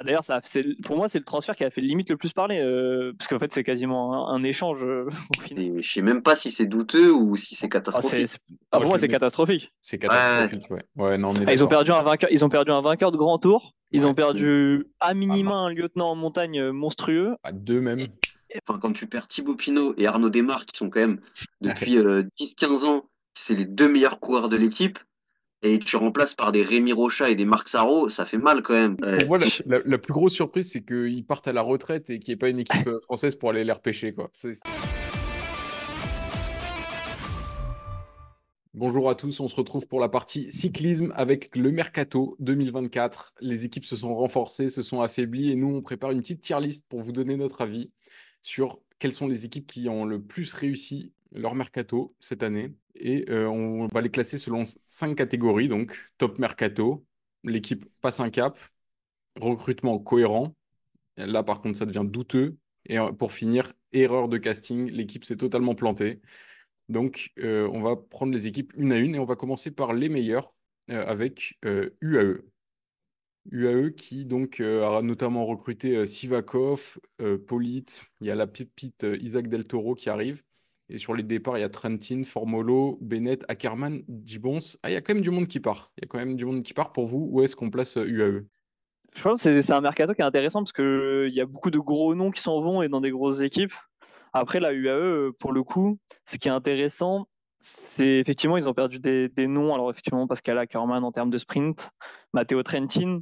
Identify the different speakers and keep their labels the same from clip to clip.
Speaker 1: Ah, d'ailleurs, ça, pour moi, c'est le transfert qui a fait limite le plus parler, euh, parce qu'en fait, c'est quasiment un, échange euh,
Speaker 2: au final. je sais même pas si c'est douteux ou si c'est ah, catastrophique.
Speaker 1: Ah, pour moi, c'est catastrophique.
Speaker 3: C'est catastrophique, ouais. non,
Speaker 1: ils, ont perdu un vainqueur, ils ont perdu un vainqueur de grand tour. Ils ont perdu à minima un lieutenant en montagne euh, monstrueux.
Speaker 3: À deux même.
Speaker 2: Enfin, quand tu perds Thibaut Pinot et Arnaud Desmar, qui sont quand même depuis 10-15 ans, c'est les deux meilleurs coureurs de l'équipe et tu remplaces par des Rémi Rocha et des Marc Sarro, ça fait mal quand même.
Speaker 3: Pour moi, la, plus grosse surprise, c'est qu'ils partent à la retraite et qu'il n'y ait pas une équipe euh, française pour aller les repêcher. Quoi. Bonjour à tous, on se retrouve pour la partie cyclisme avec le Mercato 2024. Les équipes se sont renforcées, se sont affaiblies et nous, on prépare une petite tier list pour vous donner notre avis sur quelles sont les équipes qui ont le plus réussi leur mercato cette année et euh, on va les classer selon cinq catégories. Donc, top mercato, l'équipe passe un cap, recrutement cohérent. Là, par contre, ça devient douteux. Et euh, pour finir, erreur de casting, l'équipe s'est totalement plantée. Donc, euh, on va prendre les équipes une à une et on va commencer par les meilleurs avec UAE. UAE qui donc a notamment recruté Sivakov, Polite, il y a la pépite Isaac Del Toro qui arrive. Et sur les départs, il y a Trentin, Formolo, Bennett, Ackerman, Gibbons. Ah, il y a quand même du monde qui part. Il y a quand même du monde qui part. Pour vous, où est-ce qu'on place UAE euh,
Speaker 1: Je pense que c'est un mercato qui est intéressant parce qu'il y a beaucoup de gros noms qui s'en vont et dans des grosses équipes. Après, la UAE, pour le coup, ce qui est intéressant, c'est effectivement, ils ont perdu des, noms. Alors, effectivement, Pascal Ackerman en termes de sprint, Matteo Trentin.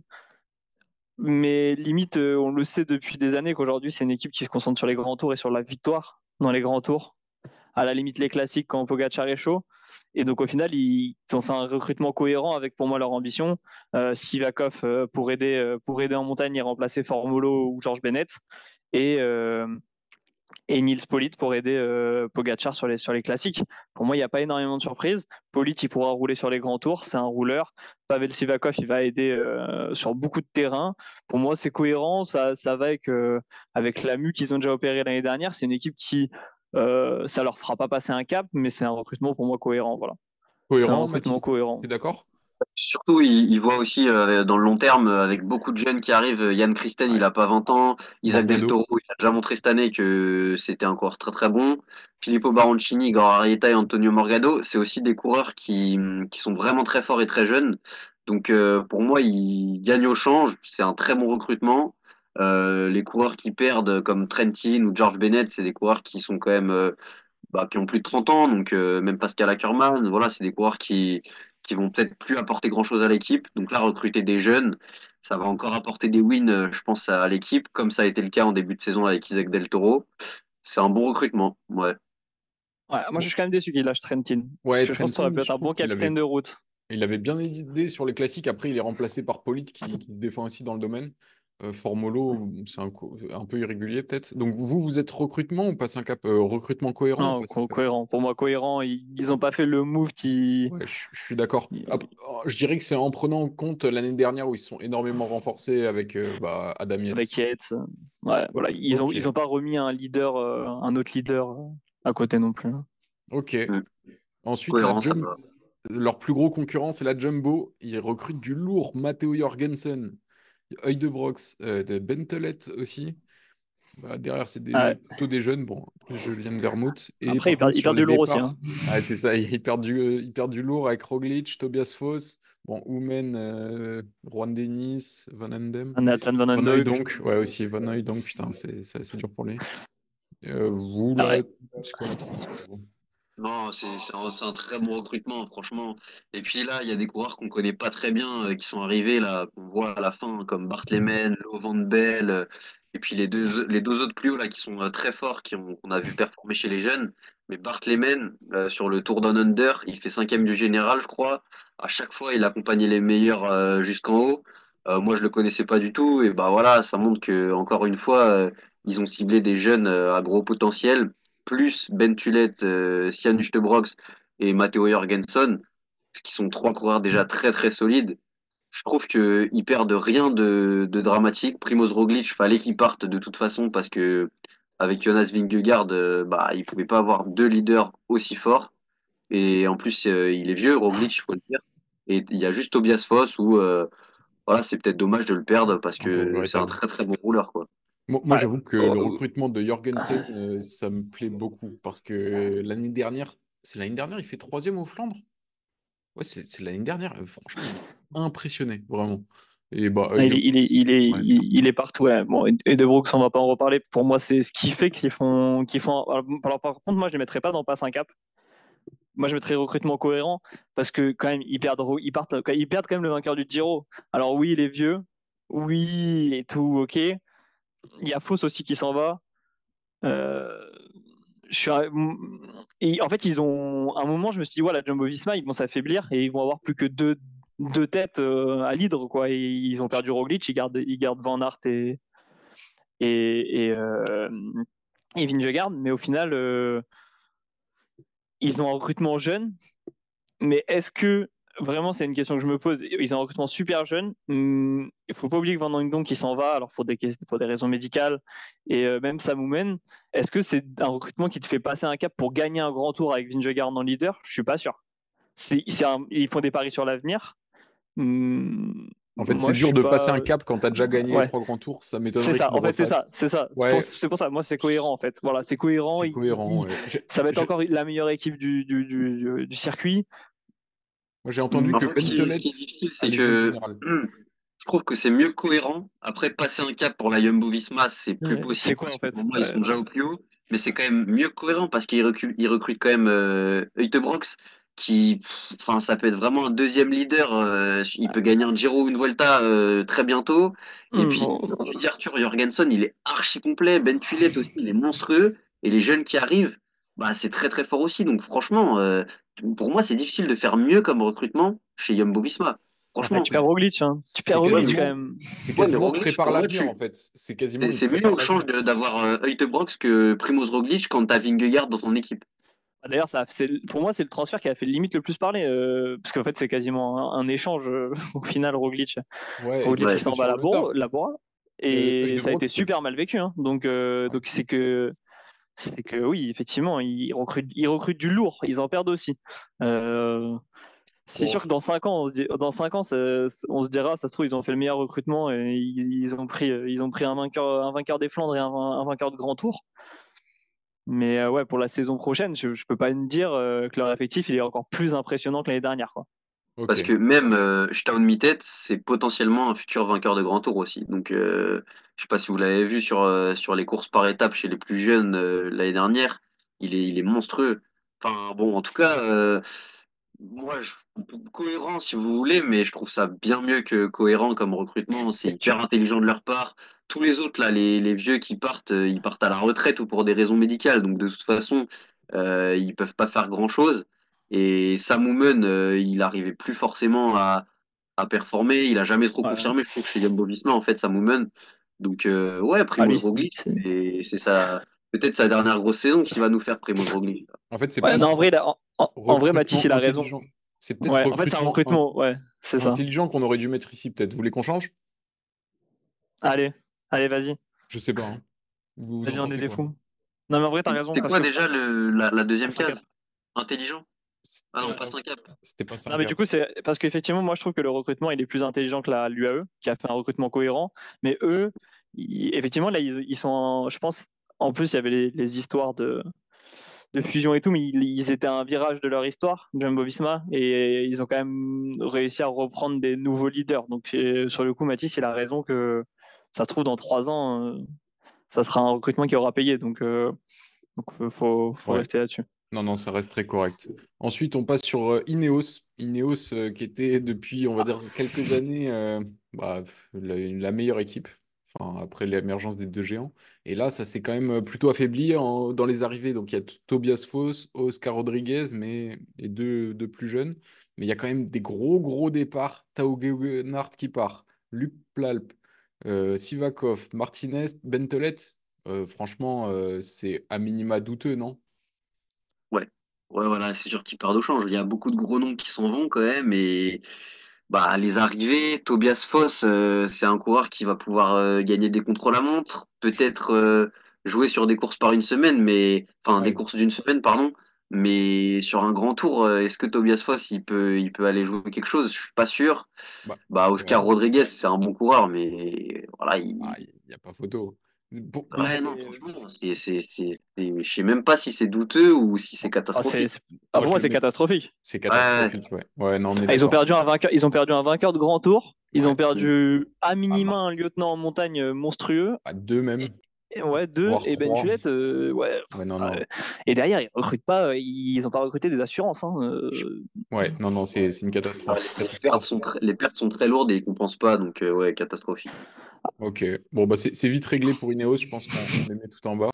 Speaker 1: Mais limite, euh, on le sait depuis des années qu'aujourd'hui, c'est une équipe qui se concentre sur les grands tours et sur la victoire dans les grands tours à la limite les classiques quand Pogacar est chaud. Et donc au final, ils ont fait un recrutement cohérent avec pour moi leur ambition. Euh, Sivakov euh, pour aider euh, pour aider en montagne et remplacer Formolo ou George Bennett et et Nils Polit pour aider Pogacar sur les sur les classiques. Pour moi, il n'y a pas énormément de surprises. Polit, il pourra rouler sur les grands tours, c'est un rouleur. Pavel Sivakov, il va aider sur beaucoup de terrain. Pour moi, c'est cohérent, ça ça va avec avec la MU qu'ils ont déjà opéré l'année dernière. C'est une équipe qui euh, ça leur fera pas passer un cap, mais c'est un recrutement pour moi cohérent. Voilà.
Speaker 3: Cohérent, un recrutement cohérent. Tu es d'accord?
Speaker 2: Surtout, il, voit aussi euh, dans le long terme, avec beaucoup de jeunes qui arrivent. Yann Christen, il a pas 20 ans. Isaac Del Toro, il a déjà montré cette année que c'était encore très très bon. Filippo Baroncini, Igor et Antonio Morgado, c'est aussi des coureurs qui, qui sont vraiment très forts et très jeunes. Donc euh, pour moi, il gagne au change. C'est un très bon recrutement. Euh, les coureurs qui perdent, comme Trentin ou George Bennett, c'est des coureurs qui sont quand même euh, bah, qui ont plus de 30 ans, donc euh, même Pascal Ackermann, voilà, c'est des coureurs qui qui vont peut-être plus apporter grand-chose à l'équipe. Donc là, recruter des jeunes, ça va encore apporter des wins, je pense, à l'équipe, comme ça a été le cas en début de saison avec Isaac Del Toro. C'est un bon recrutement, ouais.
Speaker 1: Ouais, moi, je suis quand même déçu qu'il lâche Trentin. Ouais, je pense que ça être un bon capitaine de route.
Speaker 3: Il avait bien aidé sur les classiques. Après, il est remplacé par Polite qui, qui défend aussi dans le domaine. Euh, Formolo, c'est un, peu irrégulier peut-être? Donc vous, vous êtes recrutement ou passe un cap euh, recrutement cohérent
Speaker 1: cohérent. Pour moi, cohérent. Ils n'ont pas fait le move qui.
Speaker 3: je, suis d'accord. Oh, je dirais que c'est en prenant en compte l'année dernière où ils sont énormément renforcés avec euh, bah, Adam Yates.
Speaker 1: Avec Yates. Ouais, voilà. Ils n'ont ils ont pas remis un leader, un autre leader à côté non plus.
Speaker 3: Ok. Mm. Ensuite, leur plus gros concurrent, c'est la Jumbo. Ils recrutent du lourd. Matteo Jorgensen. Œil de Brox, euh, de Bentelet aussi. Bah, derrière, c'est des, plutôt des jeunes. Bon, plus Julien Vermouth.
Speaker 1: Et Après, il perd, du lourd aussi. Hein.
Speaker 3: Ah, c'est ça, il perd, du, il perd du lourd avec Roglic, Tobias Foss, bon, Oumen, euh, Juan Denis, Van Andem.
Speaker 1: Nathan Van Andem.
Speaker 3: donc, ouais, aussi Van Oy, donc, putain, c'est dur pour lui. Euh, vous, là, quoi la
Speaker 2: non, c'est un, très bon recrutement, franchement. Et puis là, il y a des coureurs qu'on connaît pas très bien, euh, qui sont arrivés, là, qu'on voit à la fin, comme Bart Lehman, Lo Van Bell, euh, et puis les deux, les deux autres plus hauts, là, qui sont euh, très forts, qui ont, qu'on a vu performer chez les jeunes. Mais Bart Lehman, sur le Tour Down Under, il fait cinquième du général, je crois. À chaque fois, il accompagnait les meilleurs jusqu'en haut. moi, je le connaissais pas du tout. Et bah voilà, ça montre que, encore une fois, ils ont ciblé des jeunes à gros potentiel plus Ben Tulette, euh, Sian Brox et Matteo Jorgensen, qui sont trois coureurs déjà très très solides, je trouve qu'ils perdent rien de, dramatique. Primoz Roglic, fallait qu'il parte de toute façon parce que avec Jonas Vingegaard, euh, bah, il pouvait pas avoir deux leaders aussi forts. Et en plus, euh, il est vieux, Roglic, il faut le dire. Et il y a juste Tobias Foss où, voilà, c'est peut-être dommage de le perdre parce
Speaker 3: peu
Speaker 2: que c'est un très très bon rouleur, quoi.
Speaker 3: Moi, j'avoue que
Speaker 2: Oh,
Speaker 3: le
Speaker 2: euh,
Speaker 3: recrutement de Jorgensen, euh, ça me plaît beaucoup parce que l'année dernière, c'est l'année dernière, il fait troisième au Flandre. Ouais, c'est l'année dernière. euh, Franchement, impressionné, vraiment. Et bah,
Speaker 1: Ah,
Speaker 3: euh,
Speaker 1: Il est, il est, il est,
Speaker 3: ouais,
Speaker 1: il, il est partout. Ouais. Bon, et De Brooks, on va pas en reparler. Pour moi, c'est ce qui fait qu'ils font, qu'ils font. Alors, par contre, moi, je les mettrais pas dans passe un cap. Moi, je mettrais recrutement cohérent parce que quand même, ils perdent, ils partent, ils perdent quand même le vainqueur du Giro. Alors oui, il est vieux. Oui, et tout, ok. Il y a Foss aussi qui s'en va. Euh, je suis en fait, ils ont. À un moment, je me suis dit, voilà, Jumbo Visma, ils vont s'affaiblir et ils vont avoir plus que deux, deux têtes euh, à l'hydre, quoi. Ils ont perdu Roglic, ils gardent, ils gardent Van Aert et, et, et, euh. Mais au final, ils ont un recrutement jeune. Mais est-ce que vraiment, c'est une question que je me pose. Ils ont un recrutement super jeune. Il faut pas oublier que Van Hongdon qui s'en va, alors pour des, pour des raisons médicales, et euh, même Samoumen, est-ce que c'est un recrutement qui te fait passer un cap pour gagner un grand tour avec Vingegaard en leader? Je suis pas sûr. Un- ils font des paris sur l'avenir. Hum,
Speaker 3: En fait, c'est dur de
Speaker 1: pas-
Speaker 3: passer un cap quand tu as déjà gagné
Speaker 1: Ouais.
Speaker 3: les trois grands tours. Ça m'étonnerait
Speaker 1: C'est ça, en fait, c'est ça, c'est ça. C'est
Speaker 3: Ouais.
Speaker 1: pour- C'est pour ça, moi, c'est cohérent, en fait. Voilà, c'est cohérent.
Speaker 3: Cohérent.
Speaker 1: il-
Speaker 3: ouais. J'ai-
Speaker 1: Ça va être encore la meilleure équipe du, du, du, du- du circuit.
Speaker 3: Moi, j'ai entendu
Speaker 2: En
Speaker 3: que
Speaker 2: fait, ce qui, ce
Speaker 3: Bentelet
Speaker 2: qui est difficile, c'est que hum, je trouve que c'est mieux cohérent. Après, passer un cap pour la Jumbo Visma, c'est plus
Speaker 1: Ouais,
Speaker 2: possible.
Speaker 1: c'est quoi,
Speaker 2: parce
Speaker 1: en
Speaker 2: que
Speaker 1: fait
Speaker 2: Pour moi, ils sont déjà au plus haut. Mais c'est quand même mieux cohérent parce qu'ils recrutent, ils recrutent quand même euh, qui, enfin, ça peut être vraiment un deuxième leader. euh, il peut gagner un Giro ou une Vuelta euh, très bientôt. Et
Speaker 1: Hum,
Speaker 2: puis, Arthur Jorgensen, il est archi complet. Ben Tuillet aussi, il est monstrueux. Et les jeunes qui arrivent, bah, c'est très très fort aussi. Donc, franchement, euh, pour moi, c'est difficile de faire mieux comme recrutement chez Jumbo Visma.
Speaker 3: En
Speaker 2: Franchement,
Speaker 1: Tu perds Roglic, hein. Tu perds Roglic quand même.
Speaker 3: C'est
Speaker 2: Ouais,
Speaker 3: quasiment
Speaker 2: Roglic,
Speaker 3: prépare l'avenir
Speaker 2: tu-
Speaker 3: en fait. C'est quasiment.
Speaker 2: c'est mieux au change d'avoir euh, Uijtdebroeks que Primoz Roglic quand t'as Vingegaard dans ton équipe.
Speaker 1: Ah, D'ailleurs, ça, c'est, pour moi, c'est le transfert qui a fait limite le plus parler, euh, parce qu'en fait, c'est quasiment un, un échange euh, au final, Roglic.
Speaker 3: Ouais,
Speaker 1: Roglic s'en
Speaker 3: le
Speaker 1: la.
Speaker 3: Euh,
Speaker 1: et ça a été super mal vécu. hein. Donc, euh,
Speaker 3: Ouais.
Speaker 1: donc c'est que, c'est que oui, effectivement, ils recrutent, ils recrutent du lourd, ils en perdent aussi. Euh, c'est sûr que dans 5 ans, on se, dit- dans cinq ans, ça- on se dira, ça se trouve, ils ont fait le meilleur recrutement et ils, ils ont pris, ils ont pris un vainqueur, un vainqueur des Flandres et un, un vainqueur de Grand Tour. Mais euh, ouais, pour la saison prochaine, je, je peux pas me dire euh, que leur effectif il est encore plus impressionnant que l'année dernière. Quoi.
Speaker 2: Parce que même euh, Staun Mittet, c'est potentiellement un futur vainqueur de Grand Tour aussi. Donc, euh, je sais pas si vous l'avez vu sur, euh, sur les courses par étapes chez les plus jeunes euh, l'année dernière. Il est, il est monstrueux. Enfin, bon, en tout cas, euh, moi, je, cohérent si vous voulez, mais je trouve ça bien mieux que cohérent comme recrutement. C'est hyper intelligent de leur part. Tous les autres, là, les, les vieux qui partent, ils partent à la retraite ou pour des raisons médicales. Donc, de toute façon, euh, ils peuvent pas faire grand-chose. Et Sam Oomen, euh, il arrivait plus forcément à, à performer. Il a jamais trop
Speaker 1: Ouais.
Speaker 2: confirmé, je trouve, chez Jumbo Visma, en fait, Sam Oomen. Donc, euh, ouais,
Speaker 1: Ah,
Speaker 2: Primoz
Speaker 1: lui, c'est-
Speaker 2: Roglic, ça. Peut-être sa dernière grosse saison qui va nous faire Primoz Roglic.
Speaker 3: En fait, c'est
Speaker 1: Ouais, non, en vrai, en, vrai, Mathis, il a raison.
Speaker 3: intelligent. C'est peut-être
Speaker 1: Ouais, en fait, c'est un
Speaker 3: recrutement.
Speaker 1: Ouais, c'est ça.
Speaker 3: intelligent qu'on aurait dû mettre ici, peut-être. Vous voulez qu'on change?
Speaker 1: Allez, allez, vas-y.
Speaker 3: Je sais pas. hein. Vous, vous
Speaker 1: Vas-y,
Speaker 3: en
Speaker 1: on est des fous. Non, mais en vrai, t'as raison.
Speaker 2: C'était quoi
Speaker 1: que-
Speaker 2: déjà le, la, la deuxième case? Intelligent? Ah non,
Speaker 3: Ouais,
Speaker 2: pas un cap.
Speaker 3: C'était pas ça.
Speaker 1: Non, mais du coup, c'est parce qu'effectivement, moi, je trouve que le recrutement, il est plus intelligent que la l'UAE, qui a fait un recrutement cohérent. Mais eux, ils- effectivement, là, ils, ils sont, en- je pense, en plus, il y avait les, les histoires de, de fusion et tout, mais ils, ils étaient à un virage de leur histoire, Jumbo Visma, et ils ont quand même réussi à reprendre des nouveaux leaders. Donc, sur le coup, Mathis, il a raison que ça se trouve dans trois ans, euh, ça sera un recrutement qui aura payé. Donc, euh, donc euh, faut, faut
Speaker 3: Ouais.
Speaker 1: rester là-dessus.
Speaker 3: Non, non, ça reste très correct. Ensuite, on passe sur euh, Ineos. Ineos, euh, qui était depuis, on va dire, quelques années euh, bah, la, meilleure équipe, après l'émergence des deux géants. Et là, ça s'est quand même plutôt affaibli dans les arrivées. Donc, il y a Tobias Foss, Oscar Rodriguez, mais et deux, deux plus jeunes. Mais il y a quand même des gros, gros départs. Tao Geoghegan qui part, Luc Plalp, Sivakov, Martinez, Bentelet. Franchement, c'est à minima douteux, non?
Speaker 2: Ouais, voilà, c'est sûr qu'ils perdent au change. Il y a beaucoup de gros noms qui s'en vont quand même. Et bah, les arrivées, Tobias Foss, euh, c'est un coureur qui va pouvoir euh, gagner des contrôles à montre, peut-être euh, jouer sur des courses par une semaine, mais enfin
Speaker 3: Ouais.
Speaker 2: des courses d'une semaine, pardon. Mais sur un grand tour, euh, est-ce que Tobias Foss, il peut, il peut aller jouer quelque chose? Je suis pas sûr.
Speaker 3: Bah,
Speaker 2: Bah. Oscar Rodriguez, c'est un bon coureur, mais voilà, il...
Speaker 3: Ah, il n'y a pas photo. Moi,
Speaker 2: Ouais, non, franchement, c'est, c'est, c'est, c'est- je sais même pas si c'est douteux ou si c'est
Speaker 1: Ah, c'est-
Speaker 2: catastrophique.
Speaker 1: ah, pour moi, c'est catastrophique.
Speaker 3: c'est
Speaker 2: Ouais,
Speaker 3: catastrophique. Ouais, ouais, non, on est
Speaker 1: Ah, ils ont perdu un vainqueur, ils ont perdu un vainqueur de grand tour. Ils
Speaker 3: Ouais.
Speaker 1: ont perdu à minima
Speaker 3: Marc.
Speaker 1: un lieutenant en montagne euh, monstrueux.
Speaker 3: À deux même.
Speaker 1: Et ouais, deux.
Speaker 3: Voire
Speaker 1: Et Ben. Tulette, euh, ouais.
Speaker 3: Ouais, non, non.
Speaker 1: euh, et derrière, ils recrutent pas. euh, Ils ont pas recruté des assurances. Hein. euh,
Speaker 3: Ouais, non, non, c'est c'est une
Speaker 2: Ouais,
Speaker 3: catastrophe.
Speaker 2: les, les pertes sont très, les pertes sont très lourdes et ils compensent pas, donc euh, ouais, catastrophique.
Speaker 3: Ok. Bon, bah, c'est vite réglé pour Ineos. Je pense qu'on on les met tout en bas.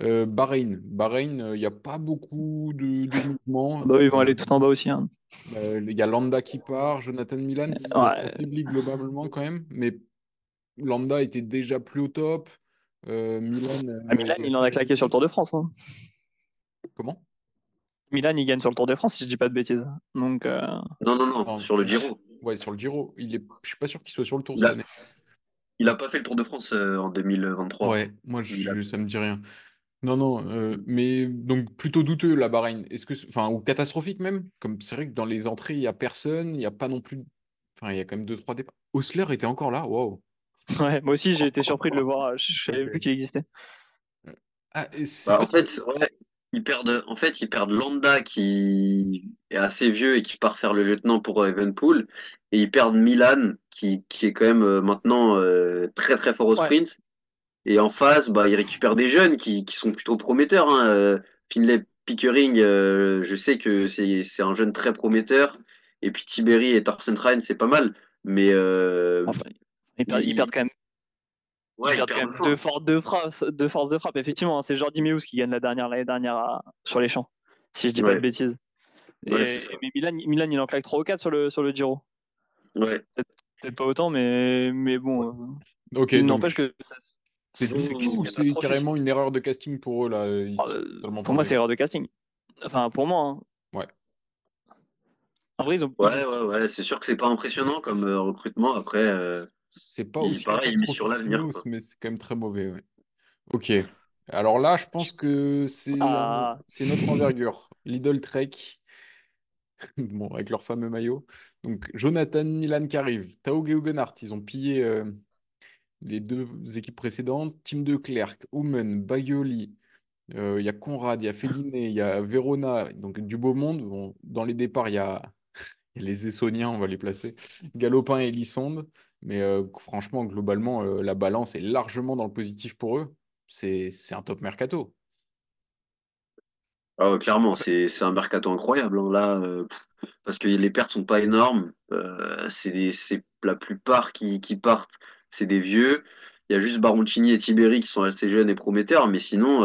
Speaker 3: Euh, Bahreïn. Bahreïn, il n'y a pas beaucoup de, de mouvements.
Speaker 1: bah, ils vont
Speaker 3: Euh,
Speaker 1: aller tout en bas aussi. hein.
Speaker 3: euh, Il y a Landa qui part, Jonathan Milan, ça s'affaiblit globalement quand même, mais Landa était déjà plus au top. Euh, Milan, euh,
Speaker 1: Ah, Milan,
Speaker 3: il
Speaker 1: en a claqué sur le Tour de France. hein.
Speaker 3: Comment?
Speaker 1: Milan, il gagne sur le Tour de France, si je dis pas de bêtises. Donc, euh,
Speaker 2: Non, non, non, sur le Giro.
Speaker 3: Ouais, sur le Giro. Il est... Je suis pas sûr qu'il soit sur le Tour cette année.
Speaker 2: Il a pas fait le Tour de France euh, en 2023.
Speaker 3: Ouais, moi,
Speaker 2: Il a-
Speaker 3: je... ça me dit rien. Non, non, euh, mais donc plutôt douteux la Bahreïn. Est-ce que, enfin, ou catastrophique même? Comme c'est vrai que dans les entrées, il y a personne, il n'y a pas non plus. Enfin, il y a quand même deux, trois départs. Osler était encore là, waouh.
Speaker 1: ouais, moi aussi, j'ai été surpris de le voir. Je savais
Speaker 3: Ok.
Speaker 1: plus qu'il existait.
Speaker 3: Ah, et c'est
Speaker 2: Bah, en fait, ouais, ils perdent, en fait, ils perdent Landa qui est assez vieux et qui part faire le lieutenant pour euh, Evenpool. Et ils perdent Milan qui, qui est quand même euh, maintenant euh, très très fort au
Speaker 1: Ouais.
Speaker 2: sprint. Et en face, bah, ils récupèrent des jeunes qui, qui sont plutôt prometteurs. Hein. Finlay Pickering, euh, je sais que c'est c'est un jeune très prometteur. Et puis Tiberi et Thorsten Trein, c'est pas mal. Mais euh,
Speaker 1: Enfin, ils, perdent, ils
Speaker 2: il-
Speaker 1: perdent quand même,
Speaker 2: ouais,
Speaker 1: quand même
Speaker 2: fond.
Speaker 1: deux, forces de frappe, deux forces de frappe. Effectivement, hein, c'est Jordi Meus qui gagne la dernière l'année dernière à- sur les champs, si je dis pas de bêtises.
Speaker 2: Ouais,
Speaker 1: Et- mais Milan, Milan, il en claque 3 ou 4 sur le, sur le Giro.
Speaker 2: Ouais.
Speaker 1: Peut-être pas autant, mais, mais bon. euh,
Speaker 3: Ok,
Speaker 1: il
Speaker 3: donc
Speaker 1: n'empêche que ça-
Speaker 3: c'est
Speaker 1: c'est
Speaker 3: douteux ou c'est
Speaker 1: catastrophique.
Speaker 3: carrément une erreur de casting pour eux là? Ils
Speaker 1: Ah,
Speaker 3: sont
Speaker 1: euh, Pour moi, c'est erreur de casting. Enfin, pour moi. hein.
Speaker 3: Ouais.
Speaker 1: En vrai, ils ont.
Speaker 2: Ouais, ouais, ouais. C'est sûr que c'est pas impressionnant comme euh, recrutement. Après, euh,
Speaker 3: C'est pas
Speaker 2: il-
Speaker 3: aussi
Speaker 2: pareil, il sur
Speaker 3: catastrophique
Speaker 2: l'avenir.
Speaker 3: mais c'est quand même très mauvais. ouais. Ok. Alors là, je pense que c'est un-
Speaker 1: Ah.
Speaker 3: c'est notre envergure. Lidl Trek, bon, avec leur fameux maillot. Donc, Jonathan Milan qui arrive. Tao Geoghenaert, ils ont pillé euh, les deux équipes précédentes. Tim de Oumen, Bagioli. Euh, Il y a Conrad, il y a Féliné, il y a Verona. Donc, du beau monde. Bon, dans les départs, il y a, les Essoniens, on va les placer. Galopin et Lissonde. Mais euh, franchement, globalement, euh, la balance est largement dans le positif pour eux. C'est un top mercato.
Speaker 2: Ah clairement, c'est un mercato incroyable. hein. Euh, parce que les pertes sont pas énormes. C'est la plupart qui, partent, c'est des vieux. Il y a juste Baroncini et Tiberi qui sont restés jeunes et prometteurs, mais sinon,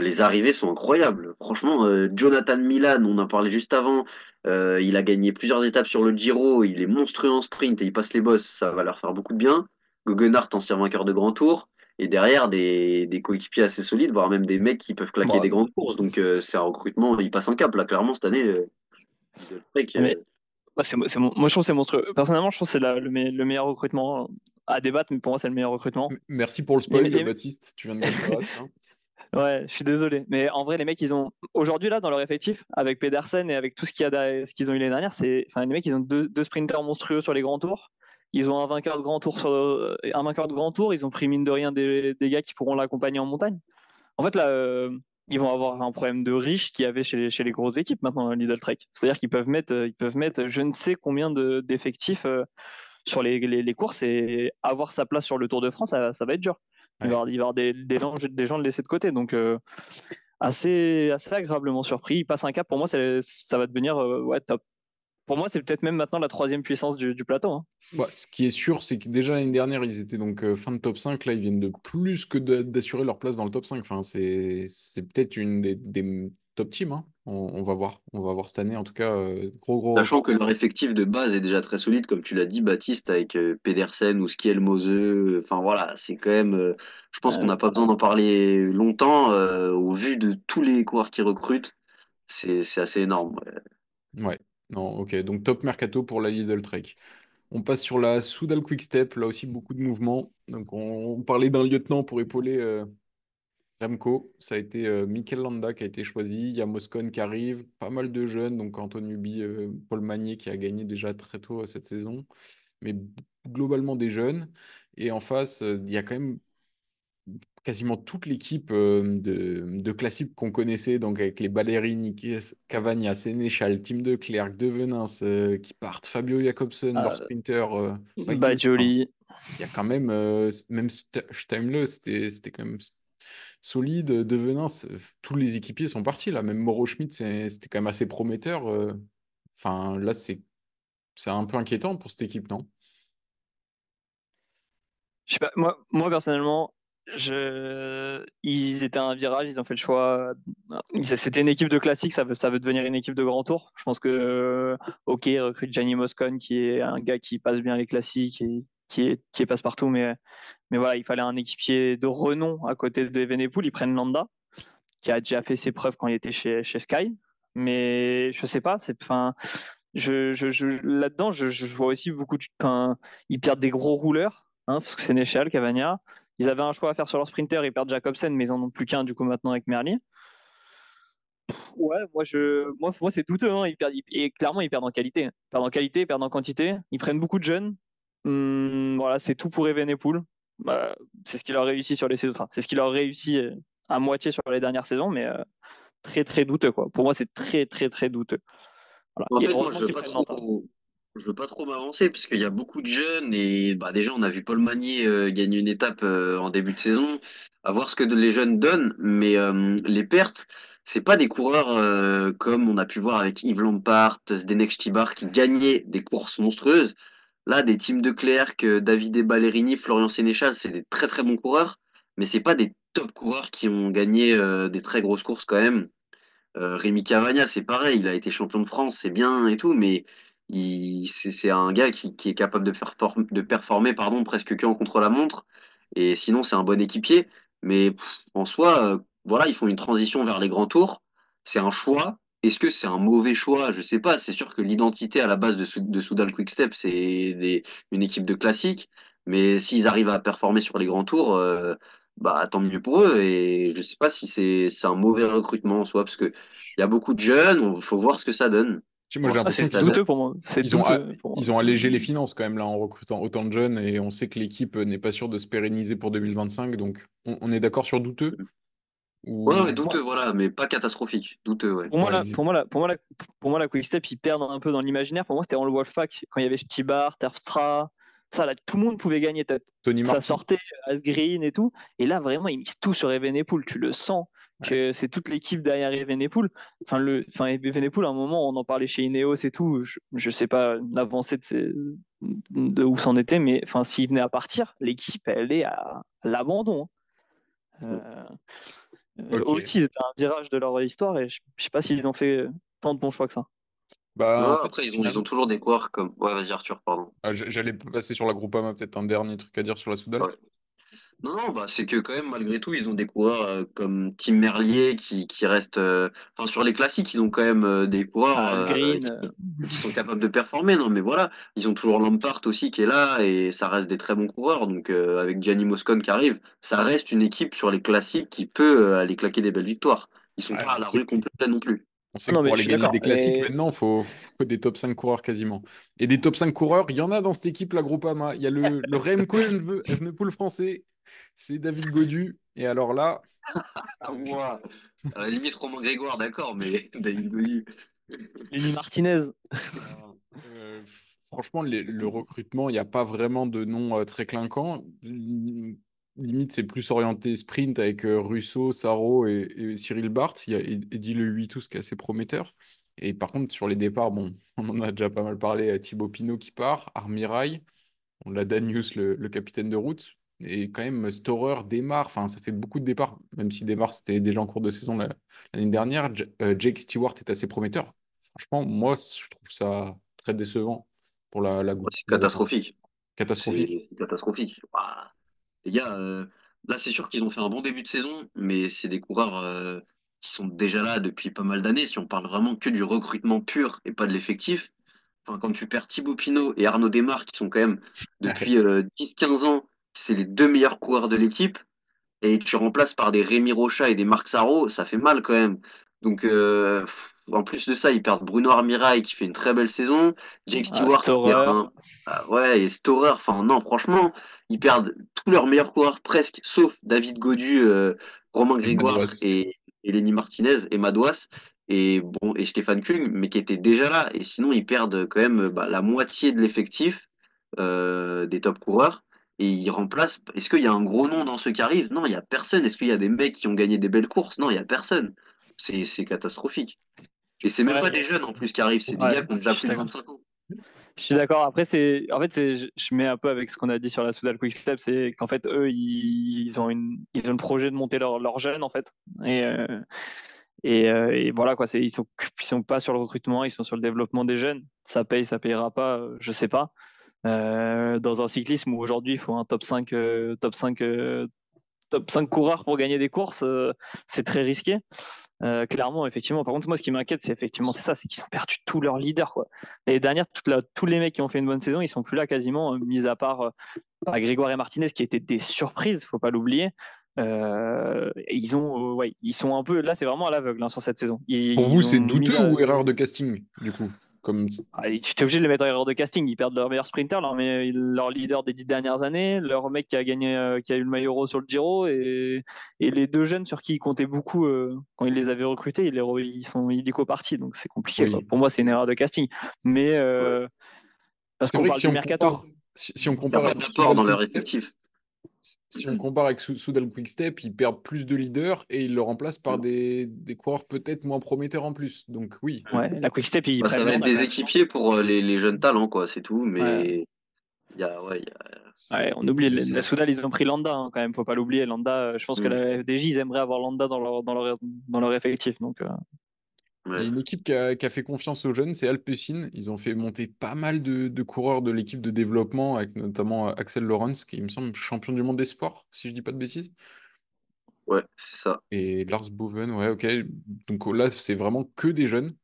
Speaker 2: les arrivées sont incroyables. Franchement, euh, Jonathan Milan, on en parlait juste avant. euh, il a gagné plusieurs étapes sur le Giro. Il est monstrueux en sprint et il passe les bosses. Ça va leur faire beaucoup de bien. Guggenhardt, ancien vainqueur de grand tour. Et derrière, des, des coéquipiers assez solides, voire même des mecs qui peuvent claquer
Speaker 1: Bon,
Speaker 2: des grandes courses. Donc, euh, c'est un recrutement. Il passe un cap, là, clairement, cette année.
Speaker 1: Mais- Ouais, c'est, c'est mon- moi, je trouve que c'est monstrueux. Personnellement, je trouve que c'est la- le, me- le meilleur recrutement à débattre, mais pour moi, c'est le meilleur recrutement.
Speaker 3: Merci pour le spoil,
Speaker 1: Et- et-
Speaker 3: Baptiste. Tu viens de gâcher le reste. hein.
Speaker 1: Ouais, je suis désolé. Mais en vrai, les mecs, ils ont. Aujourd'hui, là, dans leur effectif, avec Pedersen et avec tout ce qu'ils ont eu l'année dernière, c'est. Enfin, les mecs, ils ont deux, sprinters monstrueux sur les grands tours. Ils ont un vainqueur de grand tour sur un vainqueur de grand tour. Ils ont pris mine de rien des, gars qui pourront l'accompagner en montagne. En fait, là, euh, ils vont avoir un problème de riche qu'il y avait chez les, chez grosses équipes maintenant, Lidl Trek. C'est-à-dire qu'ils peuvent mettre, euh, ils peuvent mettre je ne sais combien de- d'effectifs euh, sur les, courses et avoir sa place sur le Tour de France, ça va être dur. Il va y avoir, il va y avoir des, des gens, des gens de laisser de côté. Donc, euh, assez, assez agréablement surpris. Il passe un cap. Pour moi, ça va devenir euh, ouais, top. Pour moi, c'est peut-être même maintenant la troisième puissance du, du plateau. hein.
Speaker 3: Ce qui est sûr, c'est que déjà l'année dernière, ils étaient donc euh, fin de top 5. Là, ils viennent de plus que d'assurer leur place dans le top 5. Enfin, c'est c'est peut-être une des, des top teams. hein. On, on va voir. On va voir cette année. En tout cas, euh, gros, gros.
Speaker 2: Sachant que leur effectif de base est déjà très solide, comme tu l'as dit, Baptiste, avec euh, Pedersen ou Skiel Mose. Enfin voilà, c'est quand même. euh, je pense qu'on n'a pas besoin d'en parler longtemps. euh, au vu de tous les coureurs qui recrutent, c'est c'est assez énorme. ouais.
Speaker 3: Ouais. Non, ok. Donc, top mercato pour la Lidl Trek. On passe sur la Soudal Quick Step. Là aussi, beaucoup de mouvements. Donc, on, on parlait d'un lieutenant pour épauler, euh, Remco, ça a été euh, Mikel Landa qui a été choisi. Il y a Moscon qui arrive, pas mal de jeunes, donc Antoine Ubi, euh, Paul Magnier qui a gagné déjà très tôt euh, cette saison, mais globalement des jeunes. Et en face, il y a quand même quasiment toute l'équipe de, de classique qu'on connaissait, donc avec les Ballerini, Cavagna, Sénéchal, Tim de Klerk, De Venance qui partent, Fabio Jacobsen, leur sprinter.
Speaker 1: bah, joli.
Speaker 3: Il y a quand même, même Steimle, c'était quand même solide. De Venance, tous les équipiers sont partis là. Même Moro Schmidt, c'était quand même assez prometteur. Enfin, là, c'est un peu inquiétant pour cette équipe, non?
Speaker 1: Moi, personnellement, je... Ils étaient à un virage, ils ont fait le choix. C'était une équipe de classique, ça veut, ça veut devenir une équipe de grand tour. Je pense que, ok, recrute Gianni Moscon, qui est un gars qui passe bien les classiques qui est, qui est passe partout, mais, mais voilà, il fallait un équipier de renom à côté de Evenepoel. Ils prennent Landa, qui a déjà fait ses preuves quand il était chez, Sky. Mais je sais pas, c'est, enfin, là-dedans, je, vois aussi beaucoup de. ils perdent des gros rouleurs, hein, parce que c'est Néchal, Cavagna. Ils avaient un choix à faire sur leur sprinter, ils perdent Jacobsen, mais ils en ont plus qu'un du coup maintenant avec Merlier. Ouais, moi, je, moi c'est douteux. Hein. Ils perdent, et clairement, ils perdent en qualité. Ils perdent en qualité, ils perdent en quantité. Ils prennent beaucoup de jeunes. Hum, voilà, c'est tout pour Evenepoel. Bah, c'est ce qu'il a réussi sur les saisons. Enfin, c'est ce qu'il a réussi euh, à moitié sur les dernières saisons, mais euh, très très douteux quoi. Pour moi, c'est très très très douteux.
Speaker 2: En fait, moi, je veux pas trop, je veux pas trop m'avancer parce qu'il y a beaucoup de jeunes et bah, déjà on a vu Paul Magnier euh, gagner une étape euh, en début de saison, à voir ce que les jeunes donnent, mais les pertes, c'est pas des coureurs comme on a pu voir avec Yves Lampart, Zdenek Stibar qui gagnaient des courses monstrueuses. Là, des teams de Clerc, David Ballerini, Florian Sénéchal, c'est des très très bons coureurs, mais c'est pas des top coureurs qui ont gagné des très grosses courses quand même. Rémi Cavagna, c'est pareil, il a été champion de France, c'est bien et tout, mais c'est un gars qui, est capable de, de performer pardon, presque que en contre-la-montre. Et sinon, c'est un bon équipier. Mais en soi, euh, voilà, ils font une transition vers les grands tours. C'est un choix. Est-ce que c'est un mauvais choix? Je sais pas. C'est sûr que l'identité à la base de, de Soudal Quickstep, c'est une équipe de classique. Mais s'ils arrivent à performer sur les grands tours, euh, bah, tant mieux pour eux. Et je sais pas si c'est un mauvais recrutement en soi, parce qu'il y a beaucoup de jeunes. Il faut voir ce que ça donne.
Speaker 1: Moi, j'ai l'impression qu'ils douteux pour moi.
Speaker 3: Ils, ont, ils ont allégé les finances quand même là en recrutant autant de jeunes et on sait que l'équipe n'est pas sûre de se pérenniser pour 2025. Donc, on, est d'accord sur douteux
Speaker 2: Ouais, mais douteux, voilà, mais pas catastrophique. Douteux, ouais.
Speaker 1: Pour moi, la, pour, moi, la, pour, moi, la, pour moi, la Quick Step, ils perdent un peu dans l'imaginaire. Pour moi, c'était en le Wolfpack, quand il y avait Stibar, Terpstra. Ça, là, tout le monde pouvait gagner. Tony ça sortait, Asgreen et tout. Et là, vraiment, ils misent tout sur Evenepoel. Tu le sens que c'est toute l'équipe derrière Evenepoel. Enfin, le, enfin, Evenepoel, à un moment, on en parlait chez Ineos et tout. Je, ne sais pas l'avancée de, de où c'en était, mais enfin, s'il venait à partir, l'équipe, elle est à l'abandon. Euh, Aussi, c'était un virage de leur histoire et je, ne sais pas s'ils ont fait tant de bons choix que ça.
Speaker 2: Bah, après, ils ont, ils ont, toujours des coureurs comme. Ouais, vas-y, Arthur, pardon.
Speaker 3: Ah, j'allais passer sur la Groupama, peut-être un dernier truc à dire sur la Soudal.
Speaker 2: Non, non, bah, c'est que quand même, malgré tout, ils ont des coureurs euh, comme Tim Merlier qui, qui restent. Euh, enfin, sur les classiques, ils ont quand même euh, des coureurs qui, qui, sont capables de performer. Non, mais voilà, ils ont toujours Lampart aussi qui est là et ça reste des très bons coureurs. Donc, avec Gianni Moscon qui arrive, ça reste une équipe sur les classiques qui peut aller claquer des belles victoires. Ils sont pas à la rue complète non plus.
Speaker 3: On sait que pour aller gagner des classiques maintenant, il faut, des top 5 coureurs quasiment. Et des top 5 coureurs, il y en a dans cette équipe, la Groupama. Il y a le, le Remco Evenepoel français, c'est David Godu. Et alors là.
Speaker 2: Moi, à la limite, Romain Grégoire, d'accord, mais David Godu.
Speaker 1: Lenny Martinez.
Speaker 3: Euh, franchement, le recrutement, il n'y a pas vraiment de nom euh, très clinquant. Limite, c'est plus orienté sprint avec Russo, Saro et, Cyril Barthes. Il y a Eddie Le 8 tout ce qui est assez prometteur. Et par contre, sur les départs, bon, on en a déjà pas mal parlé. Thibaut Pinot qui part, Armirail, on l'a Danius, le capitaine de route. Et quand même, Storer démarre, enfin, ça fait beaucoup de départs, même si démarre, c'était déjà en cours de saison l'année dernière. Euh, Jake Stewart est assez prometteur. Franchement, moi, je trouve ça très décevant pour la, la
Speaker 2: C'est catastrophique.
Speaker 3: Catastrophique.
Speaker 2: Catastrophique. Les gars, euh, là, c'est sûr qu'ils ont fait un bon début de saison, mais c'est des coureurs euh, qui sont déjà là depuis pas mal d'années. Si on parle vraiment que du recrutement pur et pas de l'effectif, enfin, quand tu perds Thibaut Pinot et Arnaud Desmar, qui sont quand même depuis 10-15 ans c'est les deux meilleurs coureurs de l'équipe. et tu remplaces par des Rémi Rocha et des Marc Sarro, ça fait mal quand même. Donc, euh, en plus de ça, ils perdent Bruno Armirail qui fait une très belle saison, Jake
Speaker 1: Ah,
Speaker 2: Stewart, un- ah ouais, et Storer, enfin non, franchement, ils perdent tous leurs meilleurs coureurs presque, sauf David Godu, euh, Romain Grégoire et, et Lenny Martinez et Madouas et bon et Stéphane Kung, mais qui étaient déjà là. Et sinon, ils perdent quand même bah, la moitié de l'effectif euh, des top coureurs. Et ils remplacent. Est-ce qu'il y a un gros nom dans ceux qui arrivent? Non, il y a personne. Est-ce qu'il y a des mecs qui ont gagné des belles courses? Non, il y a personne. C'est catastrophique. Et c'est même
Speaker 1: Ouais.
Speaker 2: pas des jeunes en plus qui arrivent, c'est des
Speaker 1: Ouais,
Speaker 2: gars qui ont déjà plus de
Speaker 1: d'accord.
Speaker 2: 25 ans.
Speaker 1: Je suis d'accord. Après, c'est, en fait, c'est, je mets un peu avec ce qu'on a dit sur la Soudal Quick Step, c'est qu'en fait, eux, ils, ont une, ils ont le projet de monter leur, leur jeune, en fait. Et, euh, et, euh, et voilà, quoi. Ils sont, ils sont pas sur le recrutement, ils sont sur le développement des jeunes. Ça paye, ça payera pas, euh, je sais pas. Euh, dans un cyclisme où aujourd'hui, il faut un top 5, euh, top 5, euh, top 5 coureurs pour gagner des courses, euh, c'est très risqué. Euh, clairement, effectivement. Par contre, moi, ce qui m'inquiète, c'est effectivement c'est ça, c'est qu'ils ont perdu tous leurs leaders. Quoi. L'année dernière, la- tous les mecs qui ont fait une bonne saison, ils sont plus là quasiment, euh, mis à part bah, Grégoire et Martinez, qui étaient des surprises, faut pas l'oublier. Euh, ils ont, ouais, ils sont un peu là, c'est vraiment à l'aveugle hein, sur cette saison. Ils,
Speaker 3: Pour
Speaker 1: ils
Speaker 3: vous, c'est douteux
Speaker 1: à-
Speaker 3: ou erreur de casting, du coup? Comme...
Speaker 1: ah, Tu es obligé de les mettre en erreur de casting. Ils perdent leur meilleur sprinter, leur, leader des dix dernières années, leur mec qui a gagné, euh, qui a eu le maillot rose sur le Giro, et, et les deux jeunes sur qui ils comptaient beaucoup euh, quand ils les avaient recrutés, ils, les re- ils sont illico partis, donc c'est compliqué.
Speaker 3: Oui.
Speaker 1: Pour moi, c'est une erreur de casting. Mais euh, parce qu'on parle
Speaker 3: si
Speaker 1: du
Speaker 3: on
Speaker 1: mercato.
Speaker 3: compare, si, si on
Speaker 2: Il n'y a
Speaker 3: compare
Speaker 2: dans leur effectif.
Speaker 3: Si on compare avec Sou- Soudal Quick-Step, ils perdent plus de leaders et ils le remplacent par des, des coureurs peut-être moins prometteurs en plus. Donc oui,
Speaker 1: Ouais, la Quick Step, ils
Speaker 2: Bah, ça
Speaker 1: prennent
Speaker 2: va être des équipiers pour euh, les, les jeunes talents, quoi, c'est tout. Mais il y a, ouais, y a-
Speaker 1: Ouais, on oublie, la la Soudal, ils ont pris Landa hein, quand même, faut pas l'oublier. Landa, euh, je pense que
Speaker 2: Mm.
Speaker 1: la FDJ, ils aimeraient avoir Landa dans leur, dans leur, dans leur effectif. Donc, euh,
Speaker 3: Il y a
Speaker 2: ouais.
Speaker 3: une équipe qui a, qui a fait confiance aux jeunes, c'est Alpecin. Ils ont fait monter pas mal de, de coureurs de l'équipe de développement, avec notamment euh, Axel Lawrence, qui il me semble champion du monde des sports, si je dis pas de bêtises.
Speaker 2: Ouais, c'est ça.
Speaker 3: Et Lars Boven, ouais, ok. Donc là, c'est vraiment que des jeunes.